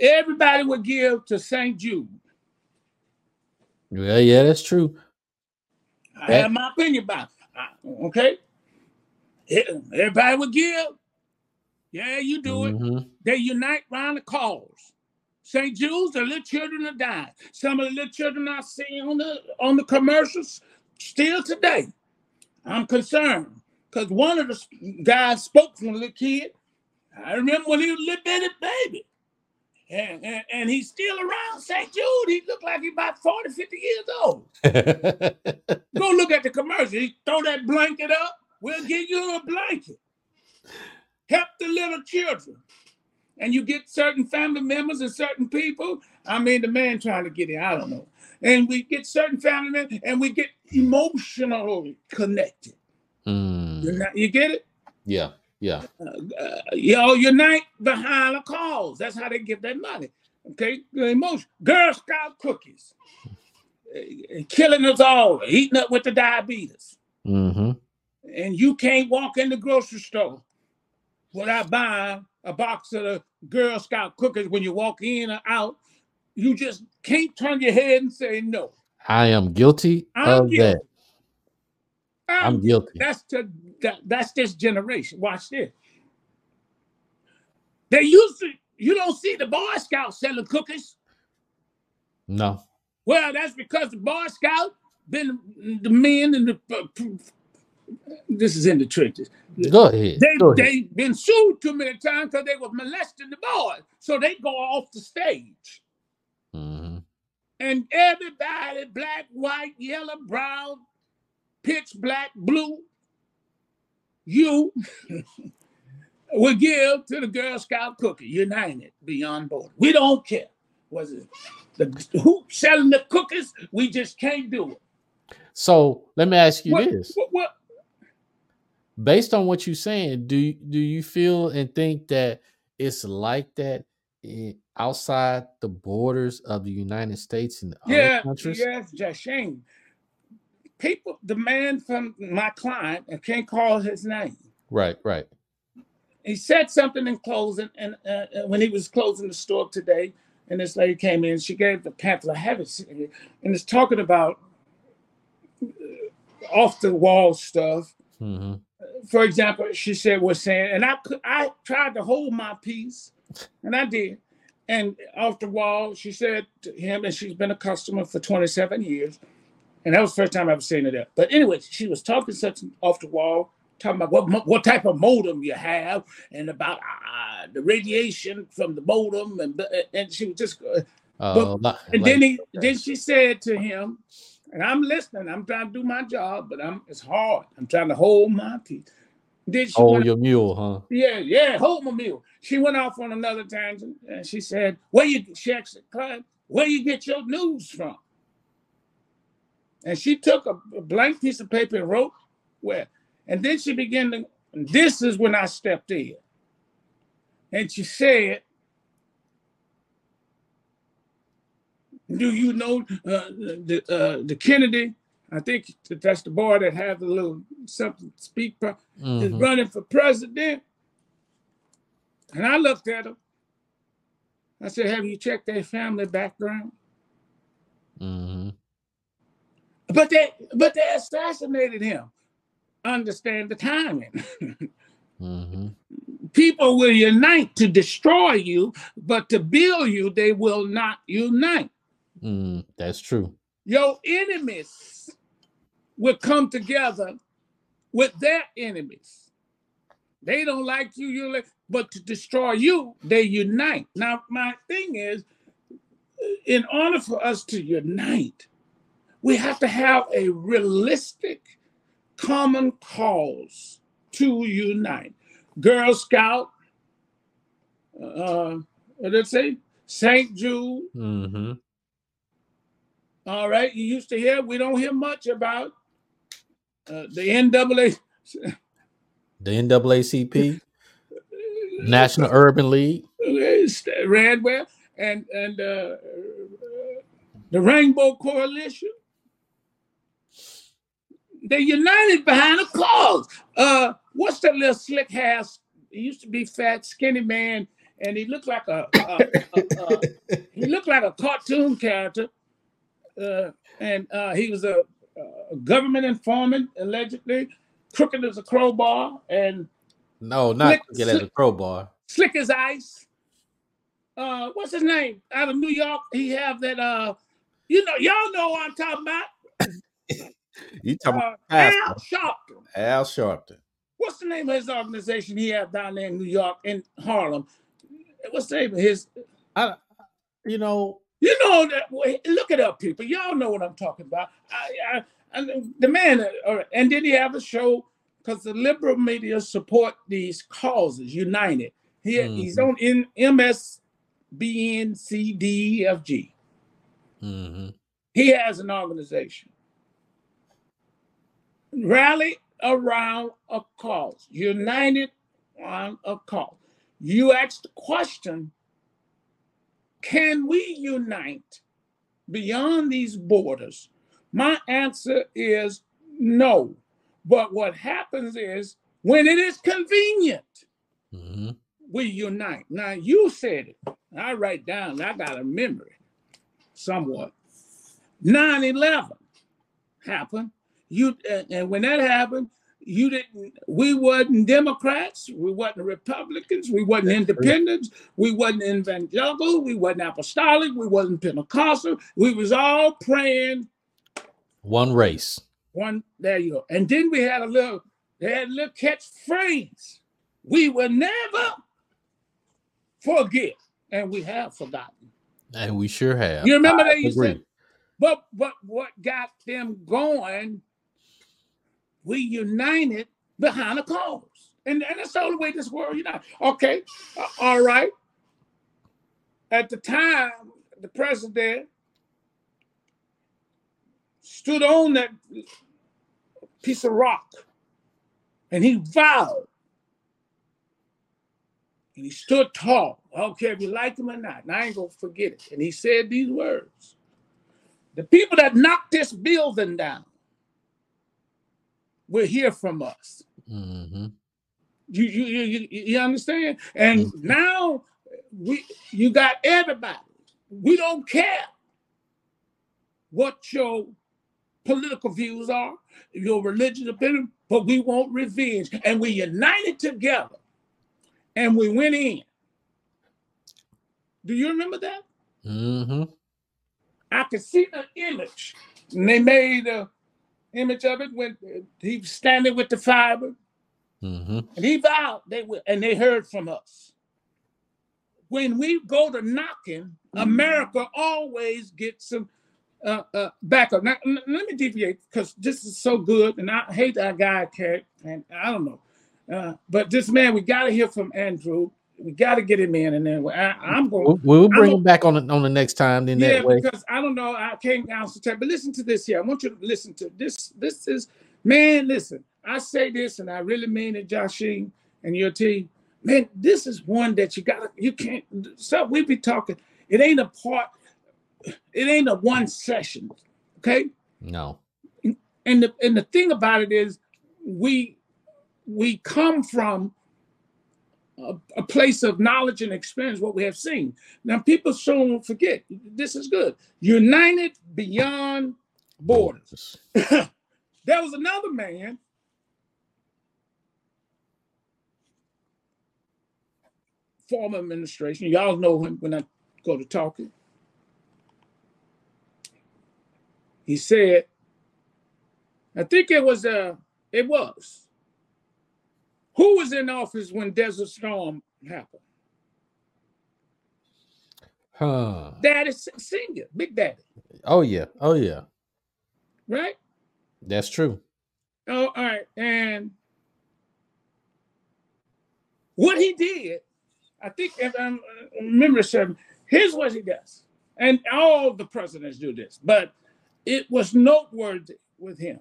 everybody would give to St. Jude. Yeah, yeah, that's true. I that... have my opinion about it. Okay, everybody would give. Yeah, you do mm-hmm. it. They unite around the cause. St. Jude's, the little children are dying. Some of the little children I see on the on the commercials still today. I'm concerned because one of the guys spoke from a little kid. I remember when he was a little bitty baby. And, and, and he's still around St. Jude. He looked like he's about 40, 50 years old. Go look at the commercial. He throw that blanket up. We'll give you a blanket. Help the little children and you get certain family members and certain people. I mean, the man trying to get it, I don't know. And we get certain family members and we get emotionally connected. Mm. Not, you get it? Yeah, yeah. Uh, uh, y'all unite behind a cause. That's how they get that money. Okay, emotion. Girl Scout cookies, uh, killing us all, eating up with the diabetes. Mm-hmm. And you can't walk in the grocery store without buying a box of the Girl Scout cookies when you walk in or out. You just can't turn your head and say no. I am guilty I'm of guilty. that. I'm, I'm guilty. That's to that, that's this generation. Watch this. They used to. You don't see the Boy Scouts selling cookies. No. Well, that's because the Boy Scout been the men and the. Uh, This is in the trenches. Go ahead. They Go they been sued too many times because they were molesting the boys, so they go off the stage. Mm-hmm. And everybody, black, white, yellow, brown, pitch black, blue, you will give to the Girl Scout cookie, united beyond border. We don't care. Was it the who selling the cookies? We just can't do it. So let me ask you what, this: what, what, based on what you're saying, do do you feel and think that it's like that in, outside the borders of the United States and yeah, other countries? Yes, just shame. People demand from my client, I can't call his name. Right, right. he said something in closing, and uh, uh, when he was closing the store today, and this lady came in, she gave the pamphlet. I have it, and it's talking about uh, off the wall stuff. Mm-hmm. For example, she said was saying, and I I tried to hold my peace, and I did. And off the wall, she said to him, and she's been a customer for 27 years. And that was the first time I ever seen her there. But anyway, she was talking such off the wall talking about what what type of modem you have and about uh, the radiation from the modem and and she was just uh, uh, but, and then he then she said to him and I'm listening. I'm trying to do my job but I'm it's hard. I'm trying to hold my peace then she hold your mule huh? Yeah yeah hold my mule. She went off on another tangent and she said where you she asked the where you get your news from? And she took a, a blank piece of paper and wrote where. And then she began to, this is when I stepped in. And she said, Do you know uh, the uh, the Kennedy? I think that's the boy that has a little something speak mm-hmm. is running for president. And I looked at him. I said, Have you checked their family background? Mm-hmm. But they but they assassinated him understand the timing. mm-hmm. People will unite to destroy you, but to build you, they will not unite. Mm, that's true. Your enemies will come together with their enemies. They don't like you, you like, but to destroy you, they unite. Now, my thing is, in order for us to unite, we have to have a realistic common cause to unite. Girl Scout, uh, what did it say? St. Jude. Mm-hmm. All right, you used to hear, we don't hear much about uh, the NAA. The NAACP, National Urban League, Radwell, and and uh, the Rainbow Coalition they united behind a cause. Uh, what's that little slick hair? He used to be fat, skinny man, and he looked like a, a, a, a he looked like a cartoon character. Uh, and uh, he was a, a, government informant, allegedly, crooked as a crowbar, and no, not slick, as a crowbar, slick as ice. Uh, what's his name? Out of New York, he have that. Uh, you know, y'all know what I'm talking about. You talking uh, Al Sharpton. Al Sharpton. What's the name of his organization he have down there in New York in Harlem? What's the name of his? I, you know, you know that. Look it up, people. Y'all know what I'm talking about. I, I, I the man, uh, and did he have a show? Because the liberal media support these causes, united. He, mm-hmm. He's on in MSBNCDFG. Mm-hmm. He has an organization rally around a cause, united on a cause. You asked the question can we unite beyond these borders? My answer is no. But what happens is when it is convenient, mm-hmm. we unite. Now, you said it. I write down, I got a memory somewhat. 9 11 happened you and when that happened, you didn't we wasn't democrats we wasn't republicans we wasn't independents we wasn't evangelical we wasn't apostolic we wasn't pentecostal. We was all praying. One race. One there you go. And then we had a little they had a little catchphrase we will never forget. And we have forgotten. And we sure have. You remember I that you said but but what got them going we united behind a cause. And, and that's the only way this world united. Okay, uh, all right. At the time, the president stood on that piece of rock and he vowed. And he stood tall. I don't care if you like him or not. And I ain't going to forget it. And he said these words The people that knocked this building down will hear from us. Mm-hmm. You you you, you understand? And mm-hmm. now we you got everybody. We don't care what your political views are, your religious opinion, but we want revenge. And we united together and we went in. Do you remember that? Mm-hmm. I could see the image. And they made a image of it when he was standing with the fiber. Mm-hmm. And he vowed they would, and they heard from us. When we go to knocking, America always gets some uh, uh, backup. Now, let me deviate because this is so good, and I hate that guy, Cat, and I don't know. Uh, but this man, we got to hear from Andrew. We got to get him in, and then I, am going. We'll, we'll bring I'm, him back on the, on the next time. Then yeah, that way. because I don't know. I came down answer that. But listen to this here. I want you to listen to this. This is man. Listen, I say this, and I really mean it, Joshie and your team. Man, this is one that you gotta. You can't. So we be talking. It ain't a part. It ain't a one session. Okay. No. And the and the thing about it is, we we come from a, a, place of knowledge and experience what we have seen. Now, people soon forget this is good. United beyond borders. there was another man. Former administration, y'all know him when I go to talking. He said, I think it was uh it was who was in office when Desert Storm happened? Huh. Daddy Senior, Big Daddy. Oh yeah. Oh yeah. Right? That's true. Oh, all right. And what he did, I think if I remember something, here's what he does. And all the presidents do this, but it was noteworthy with him.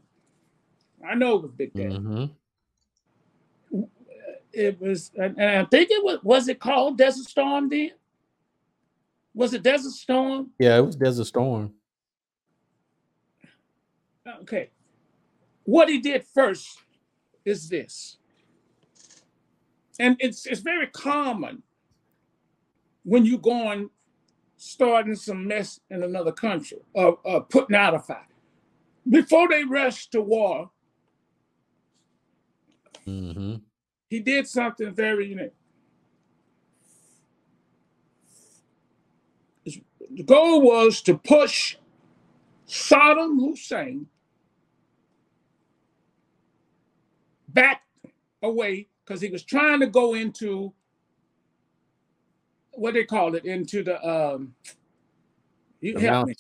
I know it was Big Daddy. Mm-hmm it was, and I think it was, was it called Desert Storm then? Was it Desert Storm? Yeah, it was Desert Storm. Okay. What he did first is this. And it's it's very common when you're going starting some mess in another country or, or putting out a fire. Before they rush to war, mm-hmm he did something very unique. The goal was to push Saddam Hussein back away because he was trying to go into what they call it into the um you help me.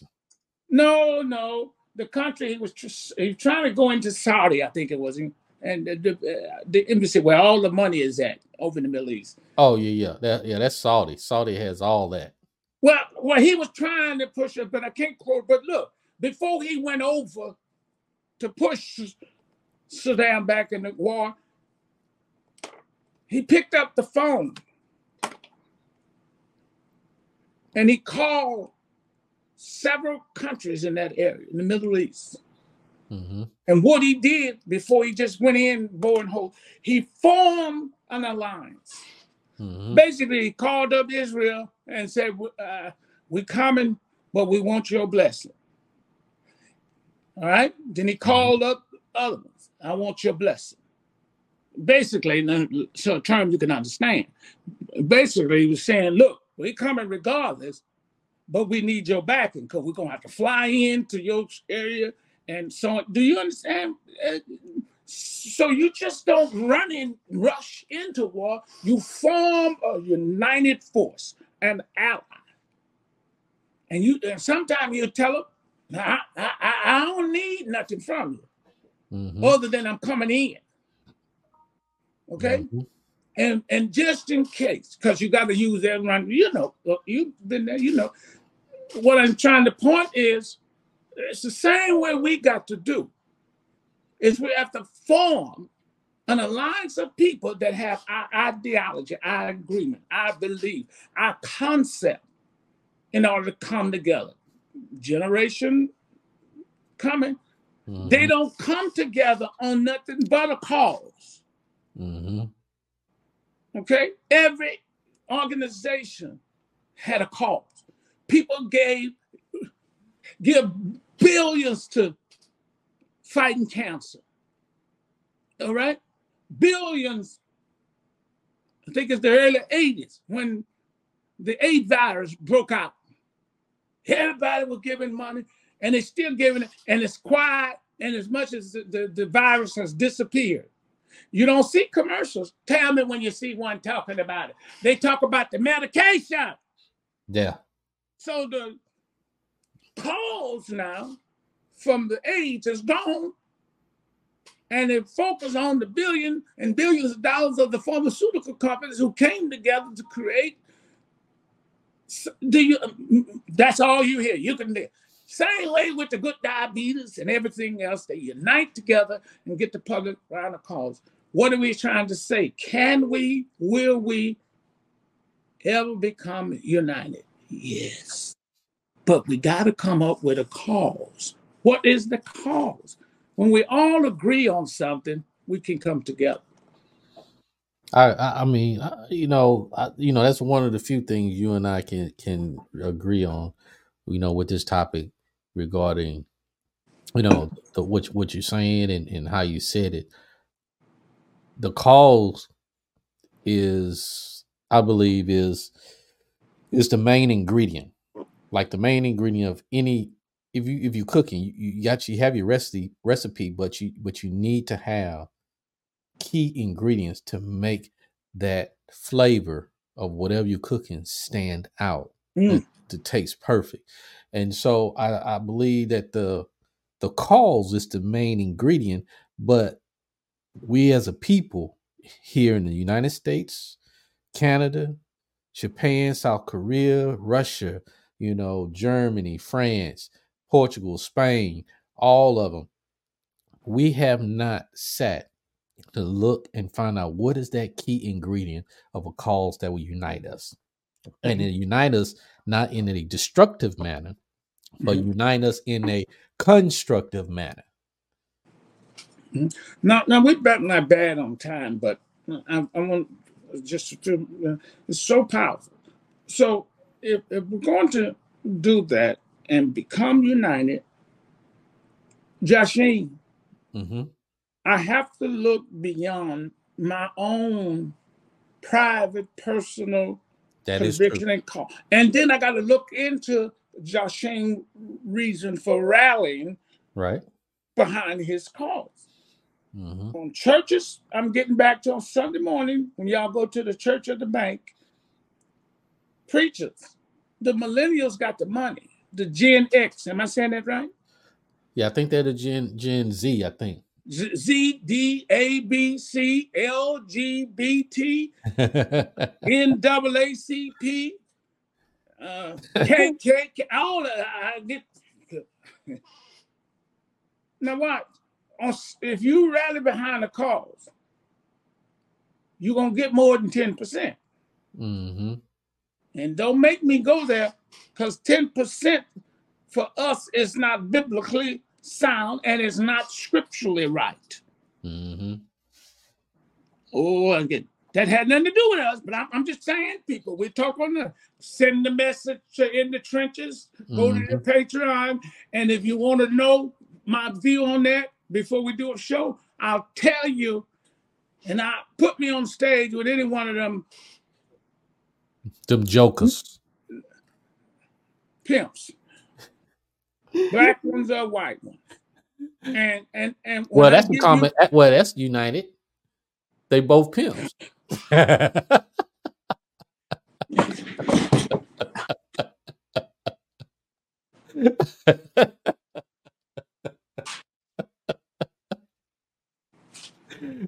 No, no, the country he was, he was trying to go into Saudi, I think it was and the, the, the, embassy where all the money is at over in the Middle East. Oh yeah, yeah, that, yeah. That's Saudi. Saudi has all that. Well, well, he was trying to push it, but I can't quote. But look, before he went over to push Saddam back in the war, he picked up the phone and he called several countries in that area in the Middle East Mm-hmm. And what he did before he just went in, bow and hole, he formed an alliance. Mm-hmm. Basically, he called up Israel and said, uh, We're coming, but we want your blessing. All right. Then he mm-hmm. called mm-hmm. up other ones. I want your blessing. Basically, so a term you can understand. Basically, he was saying, Look, we're coming regardless, but we need your backing because we're going to have to fly into your area and so do you understand? Uh, so you just don't run and rush into war. You form a united force an ally. And you and sometimes you tell them I, I, I don't need nothing from you mm-hmm. other than i'm coming in. Okay? Mm-hmm. and and just in case because you got to use everyone you know you've been there you know. What i'm trying to point is it's the same way we got to do. Is we have to form an alliance of people that have our ideology, our agreement, our belief, our concept in order to come together. Generation coming, mm-hmm. they don't come together on nothing but a because mm-hmm. Okay, every organization had a cause. People gave give billions to fighting cancer. All right, billions. I think it's the early 80s when the AIDS virus broke out. Everybody was giving money, and they're still giving it, and it's quiet. And as much as the, the, the virus has disappeared, you don't see commercials. Tell me when you see one talking about it. They talk about the medication. Yeah. So the calls now from the AIDS is gone. And it focus on the billion and billions of dollars of the pharmaceutical companies who came together to create. Do you? Um, that's all you hear. You can same way with the good diabetes and everything else. They unite together and get the public around the cause. What are we trying to say? Can we? Will we ever become united? Yes. But we got to come up with a cause. What is the cause? When we all agree on something, we can come together. I, I, mean, you know, I, you know, that's one of the few things you and I can can agree on. You know, with this topic regarding, you know, the, what what you're saying and, and how you said it. The cause is, I believe, is is the main ingredient like the main ingredient of any if you if you cooking you, you actually have your recipe recipe but you but you need to have key ingredients to make that flavor of whatever you're cooking stand out mm. to taste perfect and so I, I believe that the the cause is the main ingredient but we as a people here in the united states canada japan south korea russia you know, Germany, France, Portugal, Spain, all of them. We have not sat to look and find out what is that key ingredient of a cause that will unite us. And it unite us not in a destructive manner, but mm-hmm. unite us in a constructive manner. Mm-hmm. Now, now we're not bad on time, but I, I want just to, uh, it's so powerful. So if, if we're going to do that and become united, Jasheen, mm-hmm. I have to look beyond my own private, personal that conviction and call. And then I got to look into Jasheen's reason for rallying right behind his cause. Mm-hmm. On churches, I'm getting back to on Sunday morning when y'all go to the church of the bank. Preachers, the millennials got the money. The Gen X, am I saying that right? Yeah, I think they're the Gen Gen Z. I think Z D A B C L G B T N double A C P uh, K K all of I get. Now what? If you rally behind a cause, you're gonna get more than ten percent. Mm-hmm. And don't make me go there because 10% for us is not biblically sound and it's not scripturally right. Mm-hmm. Oh, again, that had nothing to do with us, but I'm, I'm just saying, people, we talk on the send the message in the trenches, go mm-hmm. to the Patreon. And if you want to know my view on that before we do a show, I'll tell you. And I put me on stage with any one of them them jokers. Pimps. Black ones are white ones. And and and well, that's common. You, well, that's united. They both pimps.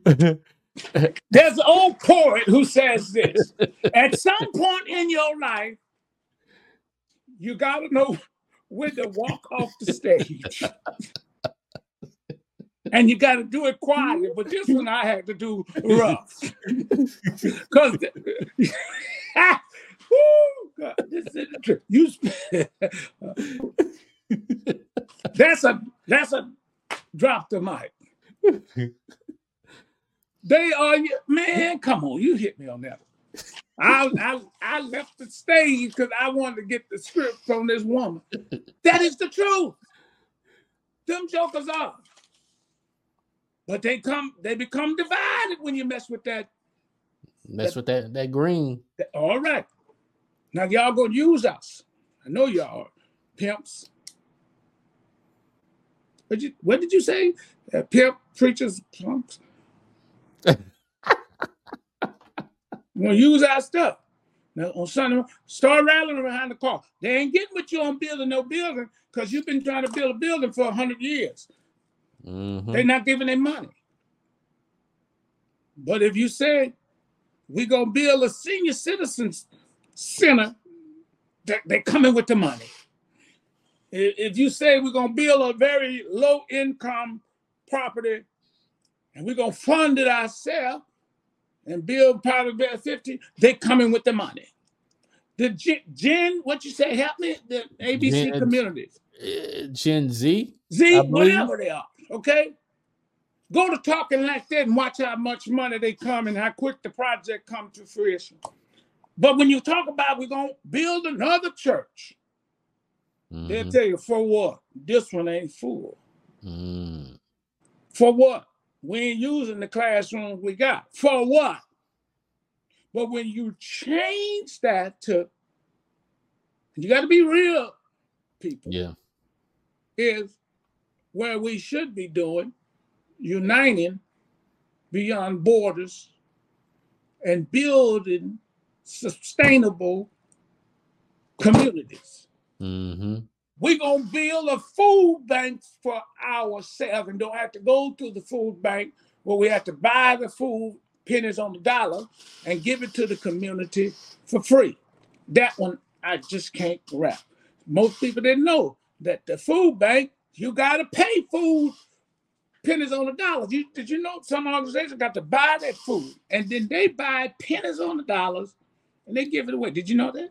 There's an old poet who says this At some point in your life, you got to know when to walk off the stage. and you got to do it quietly. But this one I had to do rough. Because you that's a that's a drop the mic. They are man. Come on, you hit me on that. I, I I left the stage because I wanted to get the script from this woman. That is the truth. Them jokers are. But they come, they become divided when you mess with that. Mess that, with that that green. That, all right. Now y'all gonna use us. I know y'all pimps. What you what did you say? Uh, pimp preachers punks. Gonna use our stuff. Now on Sunday, start rattling behind the car. They ain't getting with you on building no building because you've been trying to build a building for hundred years. Mm-hmm. They're not giving them money. But if you say we're gonna build a senior citizens center, they're, they're coming with the money. If you say we're gonna build a very low income property and we're gonna fund it ourselves and build of Bear 50, they coming with the money. The Gen, what you say, help me, the ABC Gen, communities. Uh, Gen Z? Z, whatever they are. Okay? Go to talking like that and watch how much money they come and how quick the project come to fruition. But when you talk about we're gonna build another church, mm-hmm. they'll tell you for what? This one ain't full. Mm. For what? We ain't using the classrooms we got. For what? But when you change that to, you got to be real, people. Yeah. Is where we should be doing, uniting beyond borders and building sustainable communities. Mm-hmm. We're going to build a food bank for ourselves and don't have to go to the food bank where we have to buy the food pennies on the dollar and give it to the community for free. That one I just can't wrap. Most people didn't know that the food bank you got to pay food pennies on the dollar. You, did you know some organizations got to buy that food and then they buy pennies on the dollars and they give it away? Did you know that?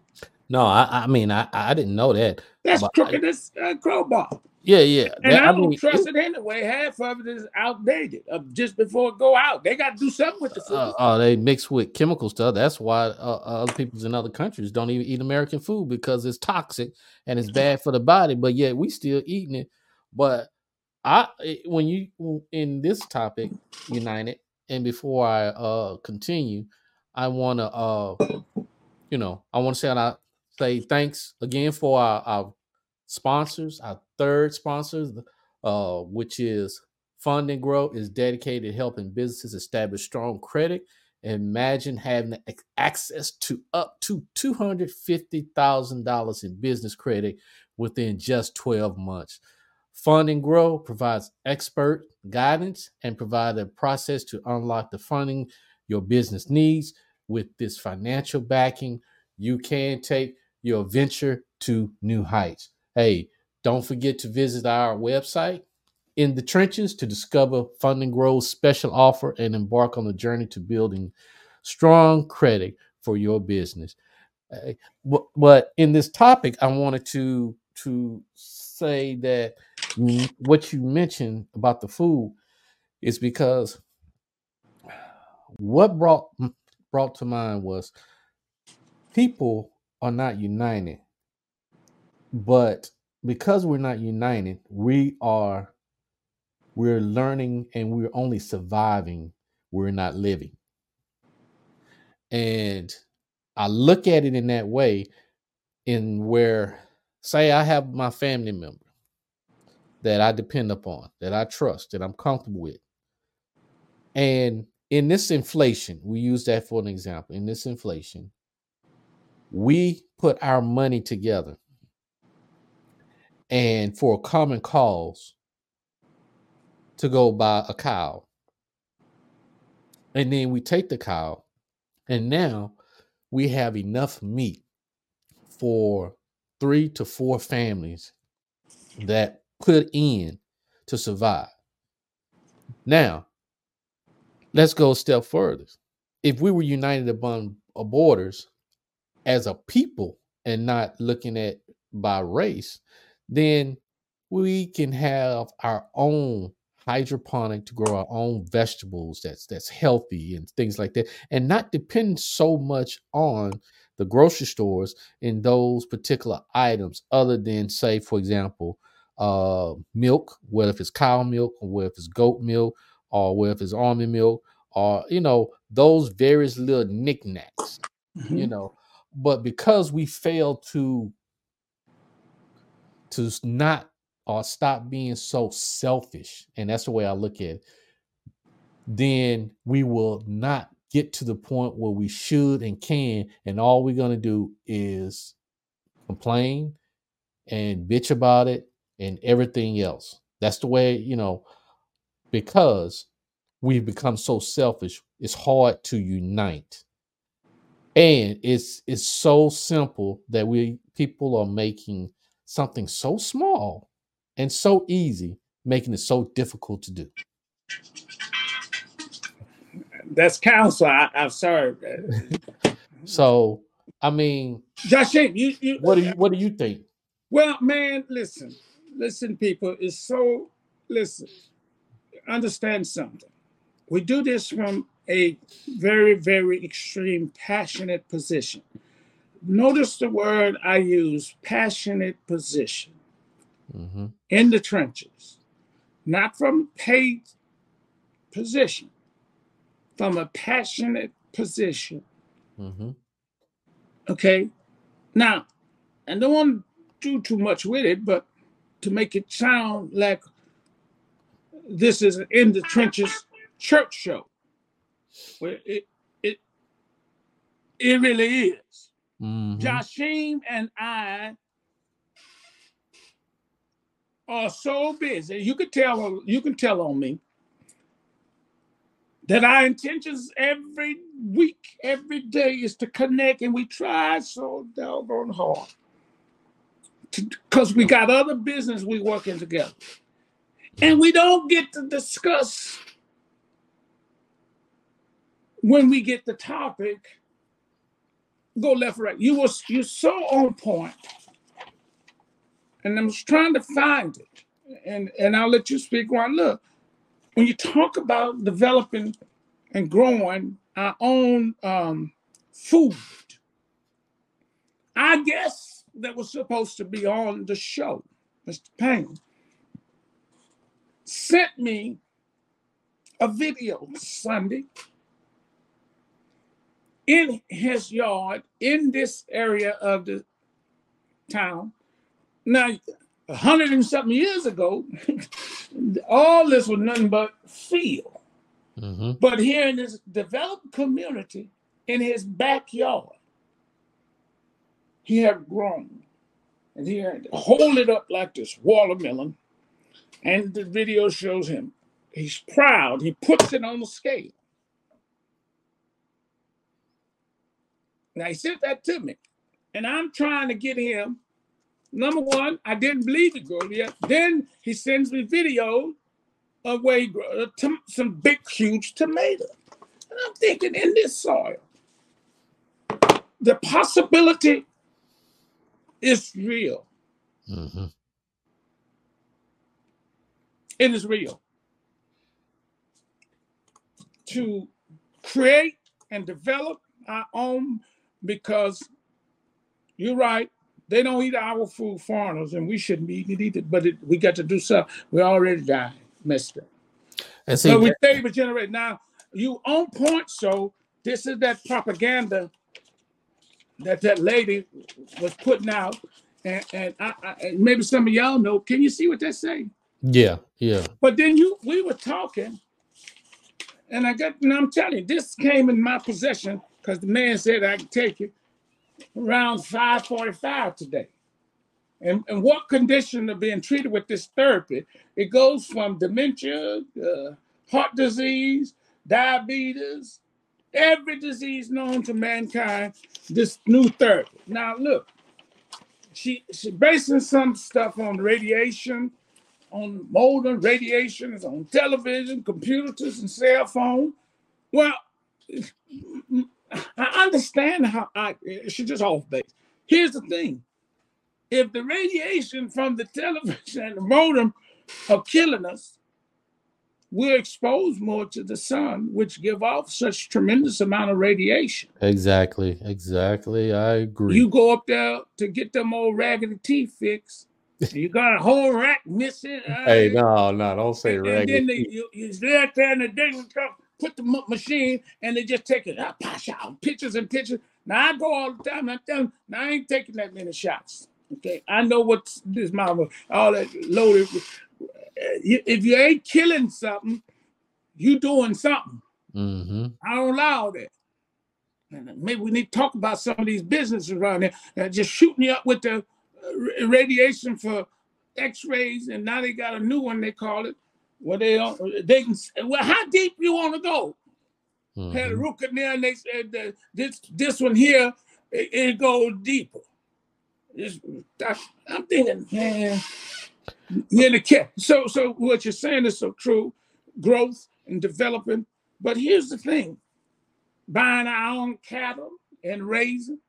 No, I, I mean I, I didn't know that. That's crooked as uh, crowbar. Yeah, yeah. And that, I, don't mean, trust it, it anyway. Half of it is outdated. Uh, just before it go out, they got to do something with the food. Uh, uh, they mix with chemical stuff. That's why uh, uh, other people in other countries don't even eat American food because it's toxic and it's bad for the body. But yet we still eating it but I when you in this topic, United, and before I uh continue, I want to uh you know I want to say I say thanks again for our, our sponsors, our third sponsor, uh, which is Fund and Grow is dedicated to helping businesses establish strong credit. Imagine having access to up to $250,000 in business credit within just 12 months. Fund and Grow provides expert guidance and provide a process to unlock the funding your business needs. With this financial backing, you can take your venture to new heights. Hey, don't forget to visit our website in the trenches to discover Fund and Grow's special offer and embark on the journey to building strong credit for your business. But in this topic, I wanted to to say that what you mentioned about the food is because what brought brought to mind was people are not united but because we're not united we are we're learning and we're only surviving we're not living and i look at it in that way in where say i have my family member that I depend upon, that I trust, that I'm comfortable with. And in this inflation, we use that for an example. In this inflation, we put our money together and for a common cause to go buy a cow. And then we take the cow, and now we have enough meat for three to four families that put in to survive. Now, let's go a step further. If we were united upon uh, borders as a people and not looking at by race, then we can have our own hydroponic to grow our own vegetables that's that's healthy and things like that and not depend so much on the grocery stores in those particular items other than say for example uh milk whether if it's cow milk or whether if it's goat milk or whether if it's almond milk or you know those various little knickknacks mm-hmm. you know but because we fail to to not or stop being so selfish and that's the way i look at it then we will not get to the point where we should and can and all we're going to do is complain and bitch about it and everything else. That's the way you know because we've become so selfish it's hard to unite and it's it's so simple that we people are making something so small and so easy making it so difficult to do. That's counsel. I, am sorry so i mean josh you, you what do you what do you think? Well man listen listen people it's so listen understand something. We do this from a very, very extreme, passionate position. Notice the word I use passionate position mm-hmm. in the trenches, not from paid position, from a passionate position. Mm-hmm. Okay. Now, I don't want to do too much with it, but to make it sound like this is in the trenches church show. Well, it it it really is. Mm-hmm. Jashim and I are so busy. You can tell you can tell on me that our intentions every week, every day is to connect, and we try so doggone hard because we got other business we working together, and we don't get to discuss when we get the topic, go left, right. You was you're so on point, and I was trying to find it, and and I'll let you speak while I look. When you talk about developing and growing our own um, food, I guess that was supposed to be on the show. Mr. Payne sent me a video Sunday in his yard in this area of the town. Now, a hundred and something years ago, all this was nothing but field. Mm-hmm. But here in this developed community, in his backyard, he had grown. And he had hold it up like this watermelon. And the video shows him. He's proud. He puts it on the scale. Now he sent that to me, and I'm trying to get him. Number one, I didn't believe it yet. Then he sends me video of where he uh, some big, huge tomato. And I'm thinking, in this soil, the possibility is real. Mm-hmm. It is real. To create and develop our own because you're right. They don't eat our food, foreigners, and we shouldn't be eating it either. But it, we got to do something. We already died, mister. And see, so we save a generation. Now, you on point, so this is that propaganda that that lady was putting out. And, and I, I, maybe some of y'all know. Can you see what they're saying? Yeah, yeah. But then you, we were talking, and I got, and I'm telling you, this came in my possession because the man said I could take it around 545 today. And, and what condition of being treated with this therapy? It goes from dementia, uh, heart disease, diabetes, every disease known to mankind, this new therapy. Now look, she she basing some stuff on radiation, on modern radiation, on television, computers, and cell phone. Well, I understand how I she's just off base. Here's the thing: if the radiation from the television and the modem are killing us, we're exposed more to the sun, which give off such tremendous amount of radiation. Exactly, exactly. I agree. You go up there to get them old raggedy teeth fixed. You got a whole rack missing. hey, uh, no, no, don't say and, raggedy. And then they, you, you there and they put the machine and they just take it up, out, pictures and pictures. Now I go all the time. I'm telling, now I ain't taking that many shots. Okay, I know what this mama all that loaded if you ain't killing something, you doing something. Mm-hmm. I don't allow that. And maybe we need to talk about some of these businesses around there that just shooting you up with the uh, radiation for X-rays, and now they got a new one they call it. Where they they can well, how deep you want to go? Mm-hmm. Had a root canal, and they said that this this one here it, it goes deeper. It's, I'm thinking, man, yeah, the cat. So, so what you're saying is so true. Growth and developing. But here's the thing: buying our own cattle and raising.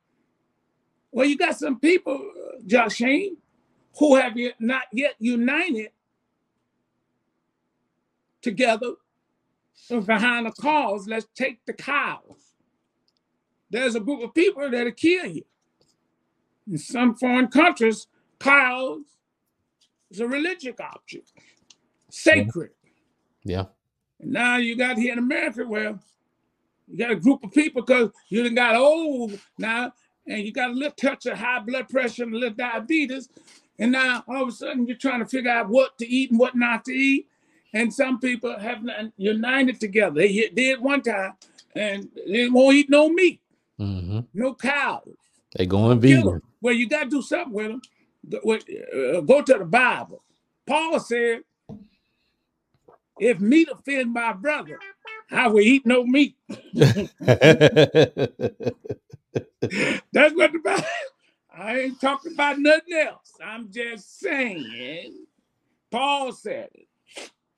Well, you got some people, uh, Joshine, who have not yet united together behind the cause. Let's take the cows. There's a group of people that'll kill you. In some foreign countries, cows is a religious object, sacred. Yeah. And now you got here in America where you got a group of people because you done got old now and you got a little touch of high blood pressure and a little diabetes. And now all of a sudden you're trying to figure out what to eat and what not to eat. And some people have not united together. They did one time and they won't eat no meat, mm-hmm. no cows. They going vegan. Well, you got to do something with them. Uh, go to the Bible. Paul said, if meat offend my brother, I will eat no meat. That's what the Bible. I ain't talking about nothing else. I'm just saying. Paul said it.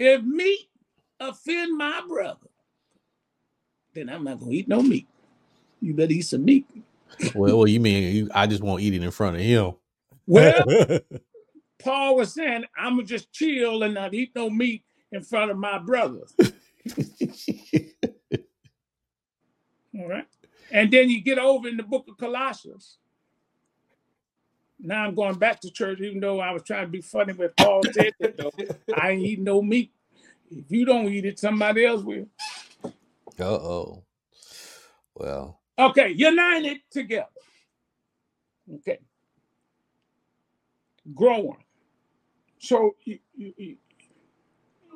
If meat offend my brother, then I'm not gonna eat no meat. You better eat some meat. well, well, you mean you, I just won't eat it in front of him. Well, Paul was saying, I'm gonna just chill and not eat no meat in front of my brothers. All right. And then you get over in the book of Colossians. Now I'm going back to church, even though I was trying to be funny with Paul said that though. I ain't eat no meat. If you don't eat it, somebody else will. Uh oh. Well. Okay, united together. Okay growing. So you, you,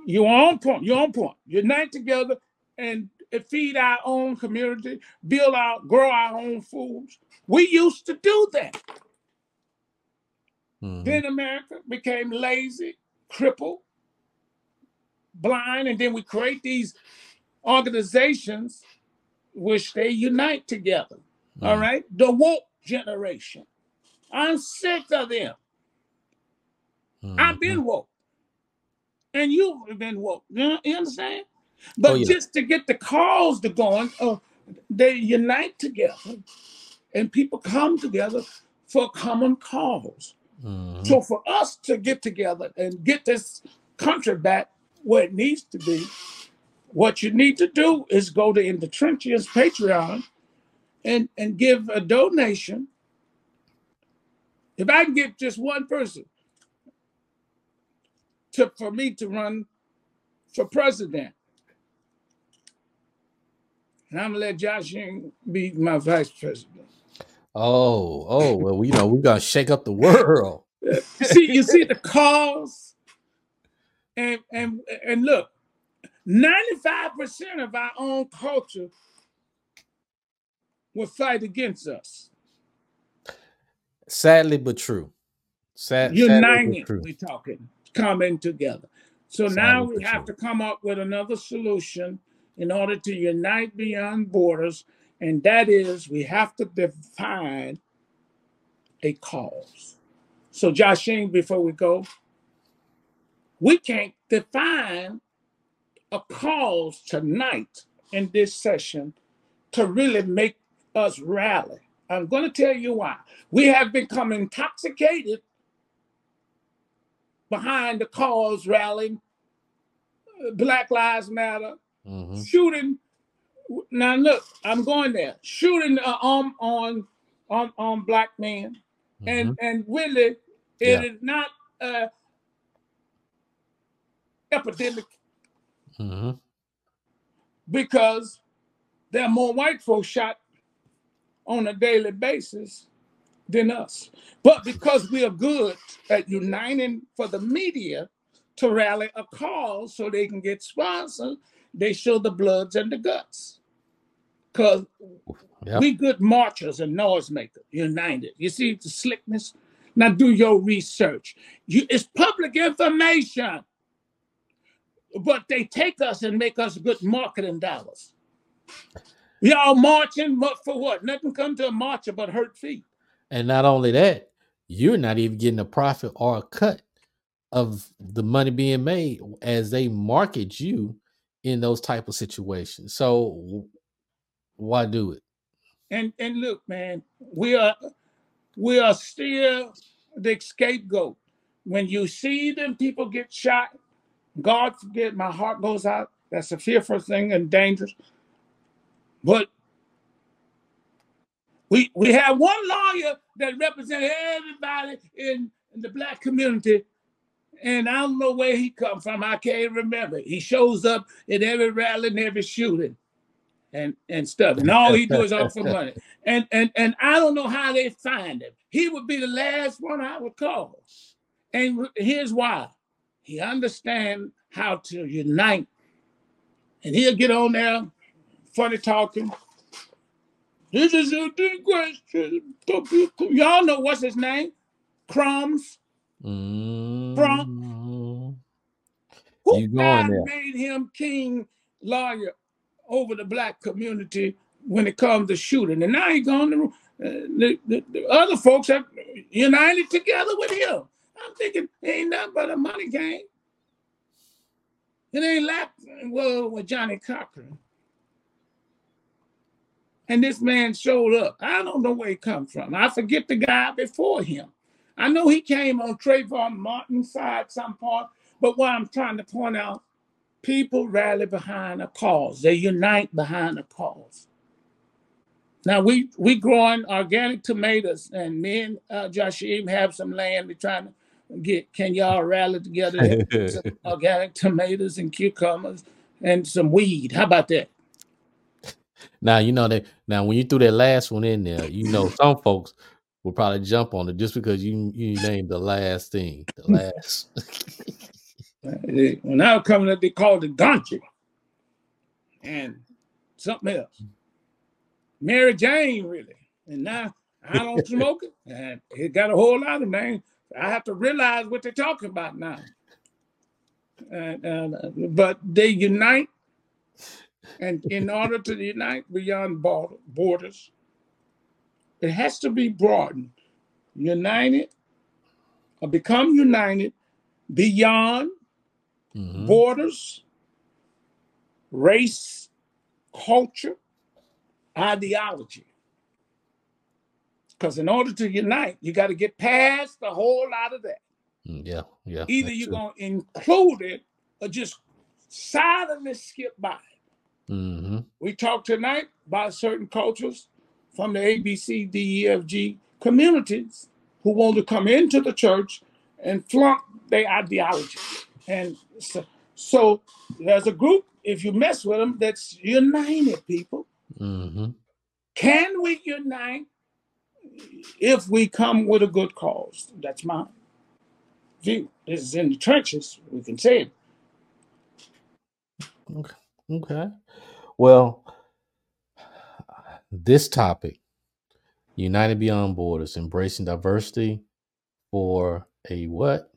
you're on point. You're on point. Unite together and feed our own community, build our, grow our own foods. We used to do that. Mm-hmm. Then America became lazy, crippled, blind, and then we create these organizations which they unite together. Mm-hmm. All right, the woke generation. I'm sick of them. Mm-hmm. I've been woke. And you've been woke. You, understand? But oh, yeah. just to get the cause to going, uh, they unite together and people come together for a common cause. Mm-hmm. So for us to get together and get this country back where it needs to be, what you need to do is go to In the Trenches Patreon and, and give a donation. If I can get just one person to for me to run for president. And I'm gonna let Josh be my vice president. Oh, oh, well, you know, we're gonna shake up the world. you see, you see the cause, and and and look, 95% of our own culture will fight against us. Sadly but true. Sad, Uniting, we're talking coming together. So now we have to come up with another solution in order to unite beyond borders, and that is we have to define a cause. So, Joshing, before we go, we can't define a cause tonight in this session to really make us rally. I'm going to tell you why. We have become intoxicated behind the cause rally Black Lives Matter, mm-hmm. shooting. Now look, I'm going there. Shooting uh, on on on on black men, mm-hmm. and and really, it yeah. is not epidemic mm-hmm. because there are more white folks shot on a daily basis than us. But because we are good at uniting for the media to rally a cause so they can get sponsored, they show the bloods and the guts. Because yep. we good marchers and noise makers, united. You see the slickness? Now do your research. You, it's public information. But they take us and make us good marketing dollars. Y'all marching for what? Nothing come to a marcher but hurt feet. And not only that, you're not even getting a profit or a cut of the money being made as they market you in those type of situations. So why do it? And and look, man, we are we are still the scapegoat. When you see them people get shot, God forbid, my heart goes out. That's a fearful thing and dangerous. But we we have one lawyer that represents everybody in, in the black community, and I don't know where he come from. I can't remember. He shows up at every rally and every shooting, and and stuff, and all he do is offer money. And and and I don't know how they find him. He would be the last one I would call, and here's why: he understand how to unite, and he'll get on there, funny talking this is a big question. Y'all know what's his name? Crumps. Mm. Who you there? made him king lawyer over the black community when it comes to shooting. And now he's going to, uh, the, the, the, other folks have united together with him. I'm thinking, ain't nothing but a money game. It ain't like, well, with Johnnie Cochran. And this man showed up. I don't know where he come from. I forget the guy before him. I know he came on Trayvon Martin's side some point, but what I'm trying to point out, people rally behind a cause. They unite behind a cause. Now we we growing organic tomatoes, and me and uh, Joshim have some land. We're trying to get. Can y'all rally together? organic tomatoes and cucumbers and some weed. How about that? Now you know that now when you threw that last one in there, you know some folks will probably jump on it just because you you named the last thing, the hmm. last. when I was coming up, they called it Donchi and something else. Mary Jane, really. And now I don't smoke it, and it got a whole lot of names. I have to realize what they're talking about now. And, and, uh, but they unite and in order to unite beyond borders, it has to be broadened, united, or become united beyond mm-hmm. borders, race, culture, ideology. Because in order to unite, you got to get past a whole lot of that. Mm, yeah, yeah. Either you're going to include it or just silently skip by. Mm-hmm. We talked tonight about certain cultures from the ABC, DEFG communities who want to come into the church and flunk their ideology. And so, so there's a group, if you mess with them, that's united people. Mm-hmm. Can we unite if we come with a good cause? That's my view. This is in the trenches. We can say it. Okay. Okay. Well, this topic, United Beyond Borders, embracing diversity for a what?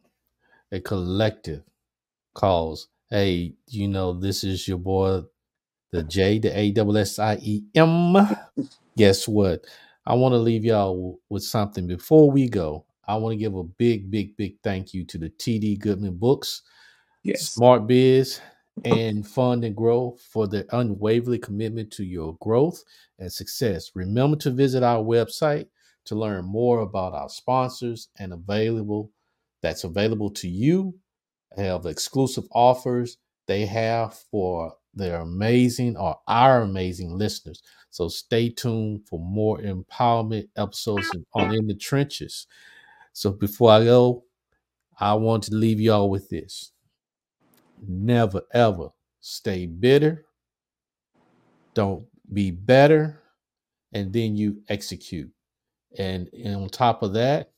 A collective cause. Hey, you know, this is your boy, the J, the A W S I E M. Guess what? I want to leave y'all with something before we go. I want to give a big, big, big thank you to the TD Goodman Books, yes. Smart Biz, and fund and grow for their unwavering commitment to your growth and success. Remember to visit our website to learn more about our sponsors and available that's available to you. I have exclusive offers they have for their amazing or our amazing listeners. So stay tuned for more empowerment episodes on In the Trenches. So before I go, I want to leave y'all with this. Never ever stay bitter. Don't be better. And then you execute. And, and on top of that,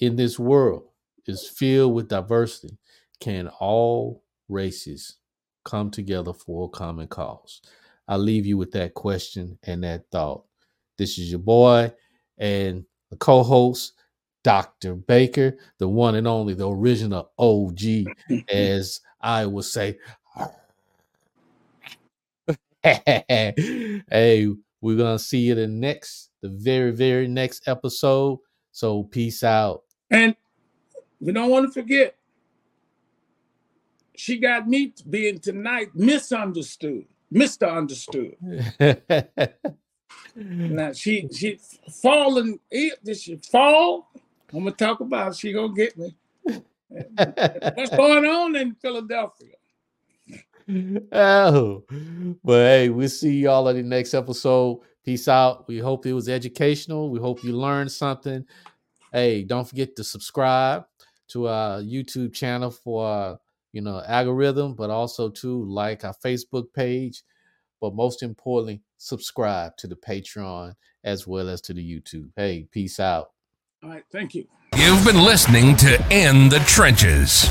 in this world is filled with diversity. Can all races come together for a common cause? I leave you with that question and that thought. This is your boy and the co-host, Dr. Baker, the one and only, the original OG, as I will say. hey, we're gonna see you the next, the very, very next episode. So peace out. And we don't want to forget, she got me being tonight misunderstood, Mr. Understood. now she she fallen. Eh, Did she fall? I'm gonna talk about. It. She gonna get me. What's going on in Philadelphia? Oh, but hey, we'll see y'all in the next episode. Peace out. We hope it was educational. We hope you learned something. Hey, don't forget to subscribe to our YouTube channel for uh, you know algorithm, but also to like our Facebook page. But most importantly, subscribe to the Patreon as well as to the YouTube. Hey, peace out. All right, thank you. You've been listening to In the Trenches.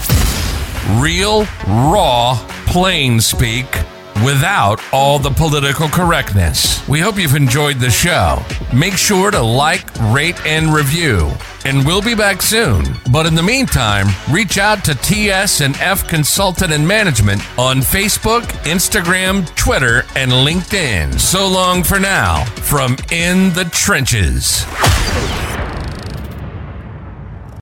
Real, raw, plain speak without all the political correctness. We hope you've enjoyed the show. Make sure to like, rate, and review. And we'll be back soon. But in the meantime, reach out to TS and F Consultant and Management on Facebook, Instagram, Twitter, and LinkedIn. So long for now from In the Trenches.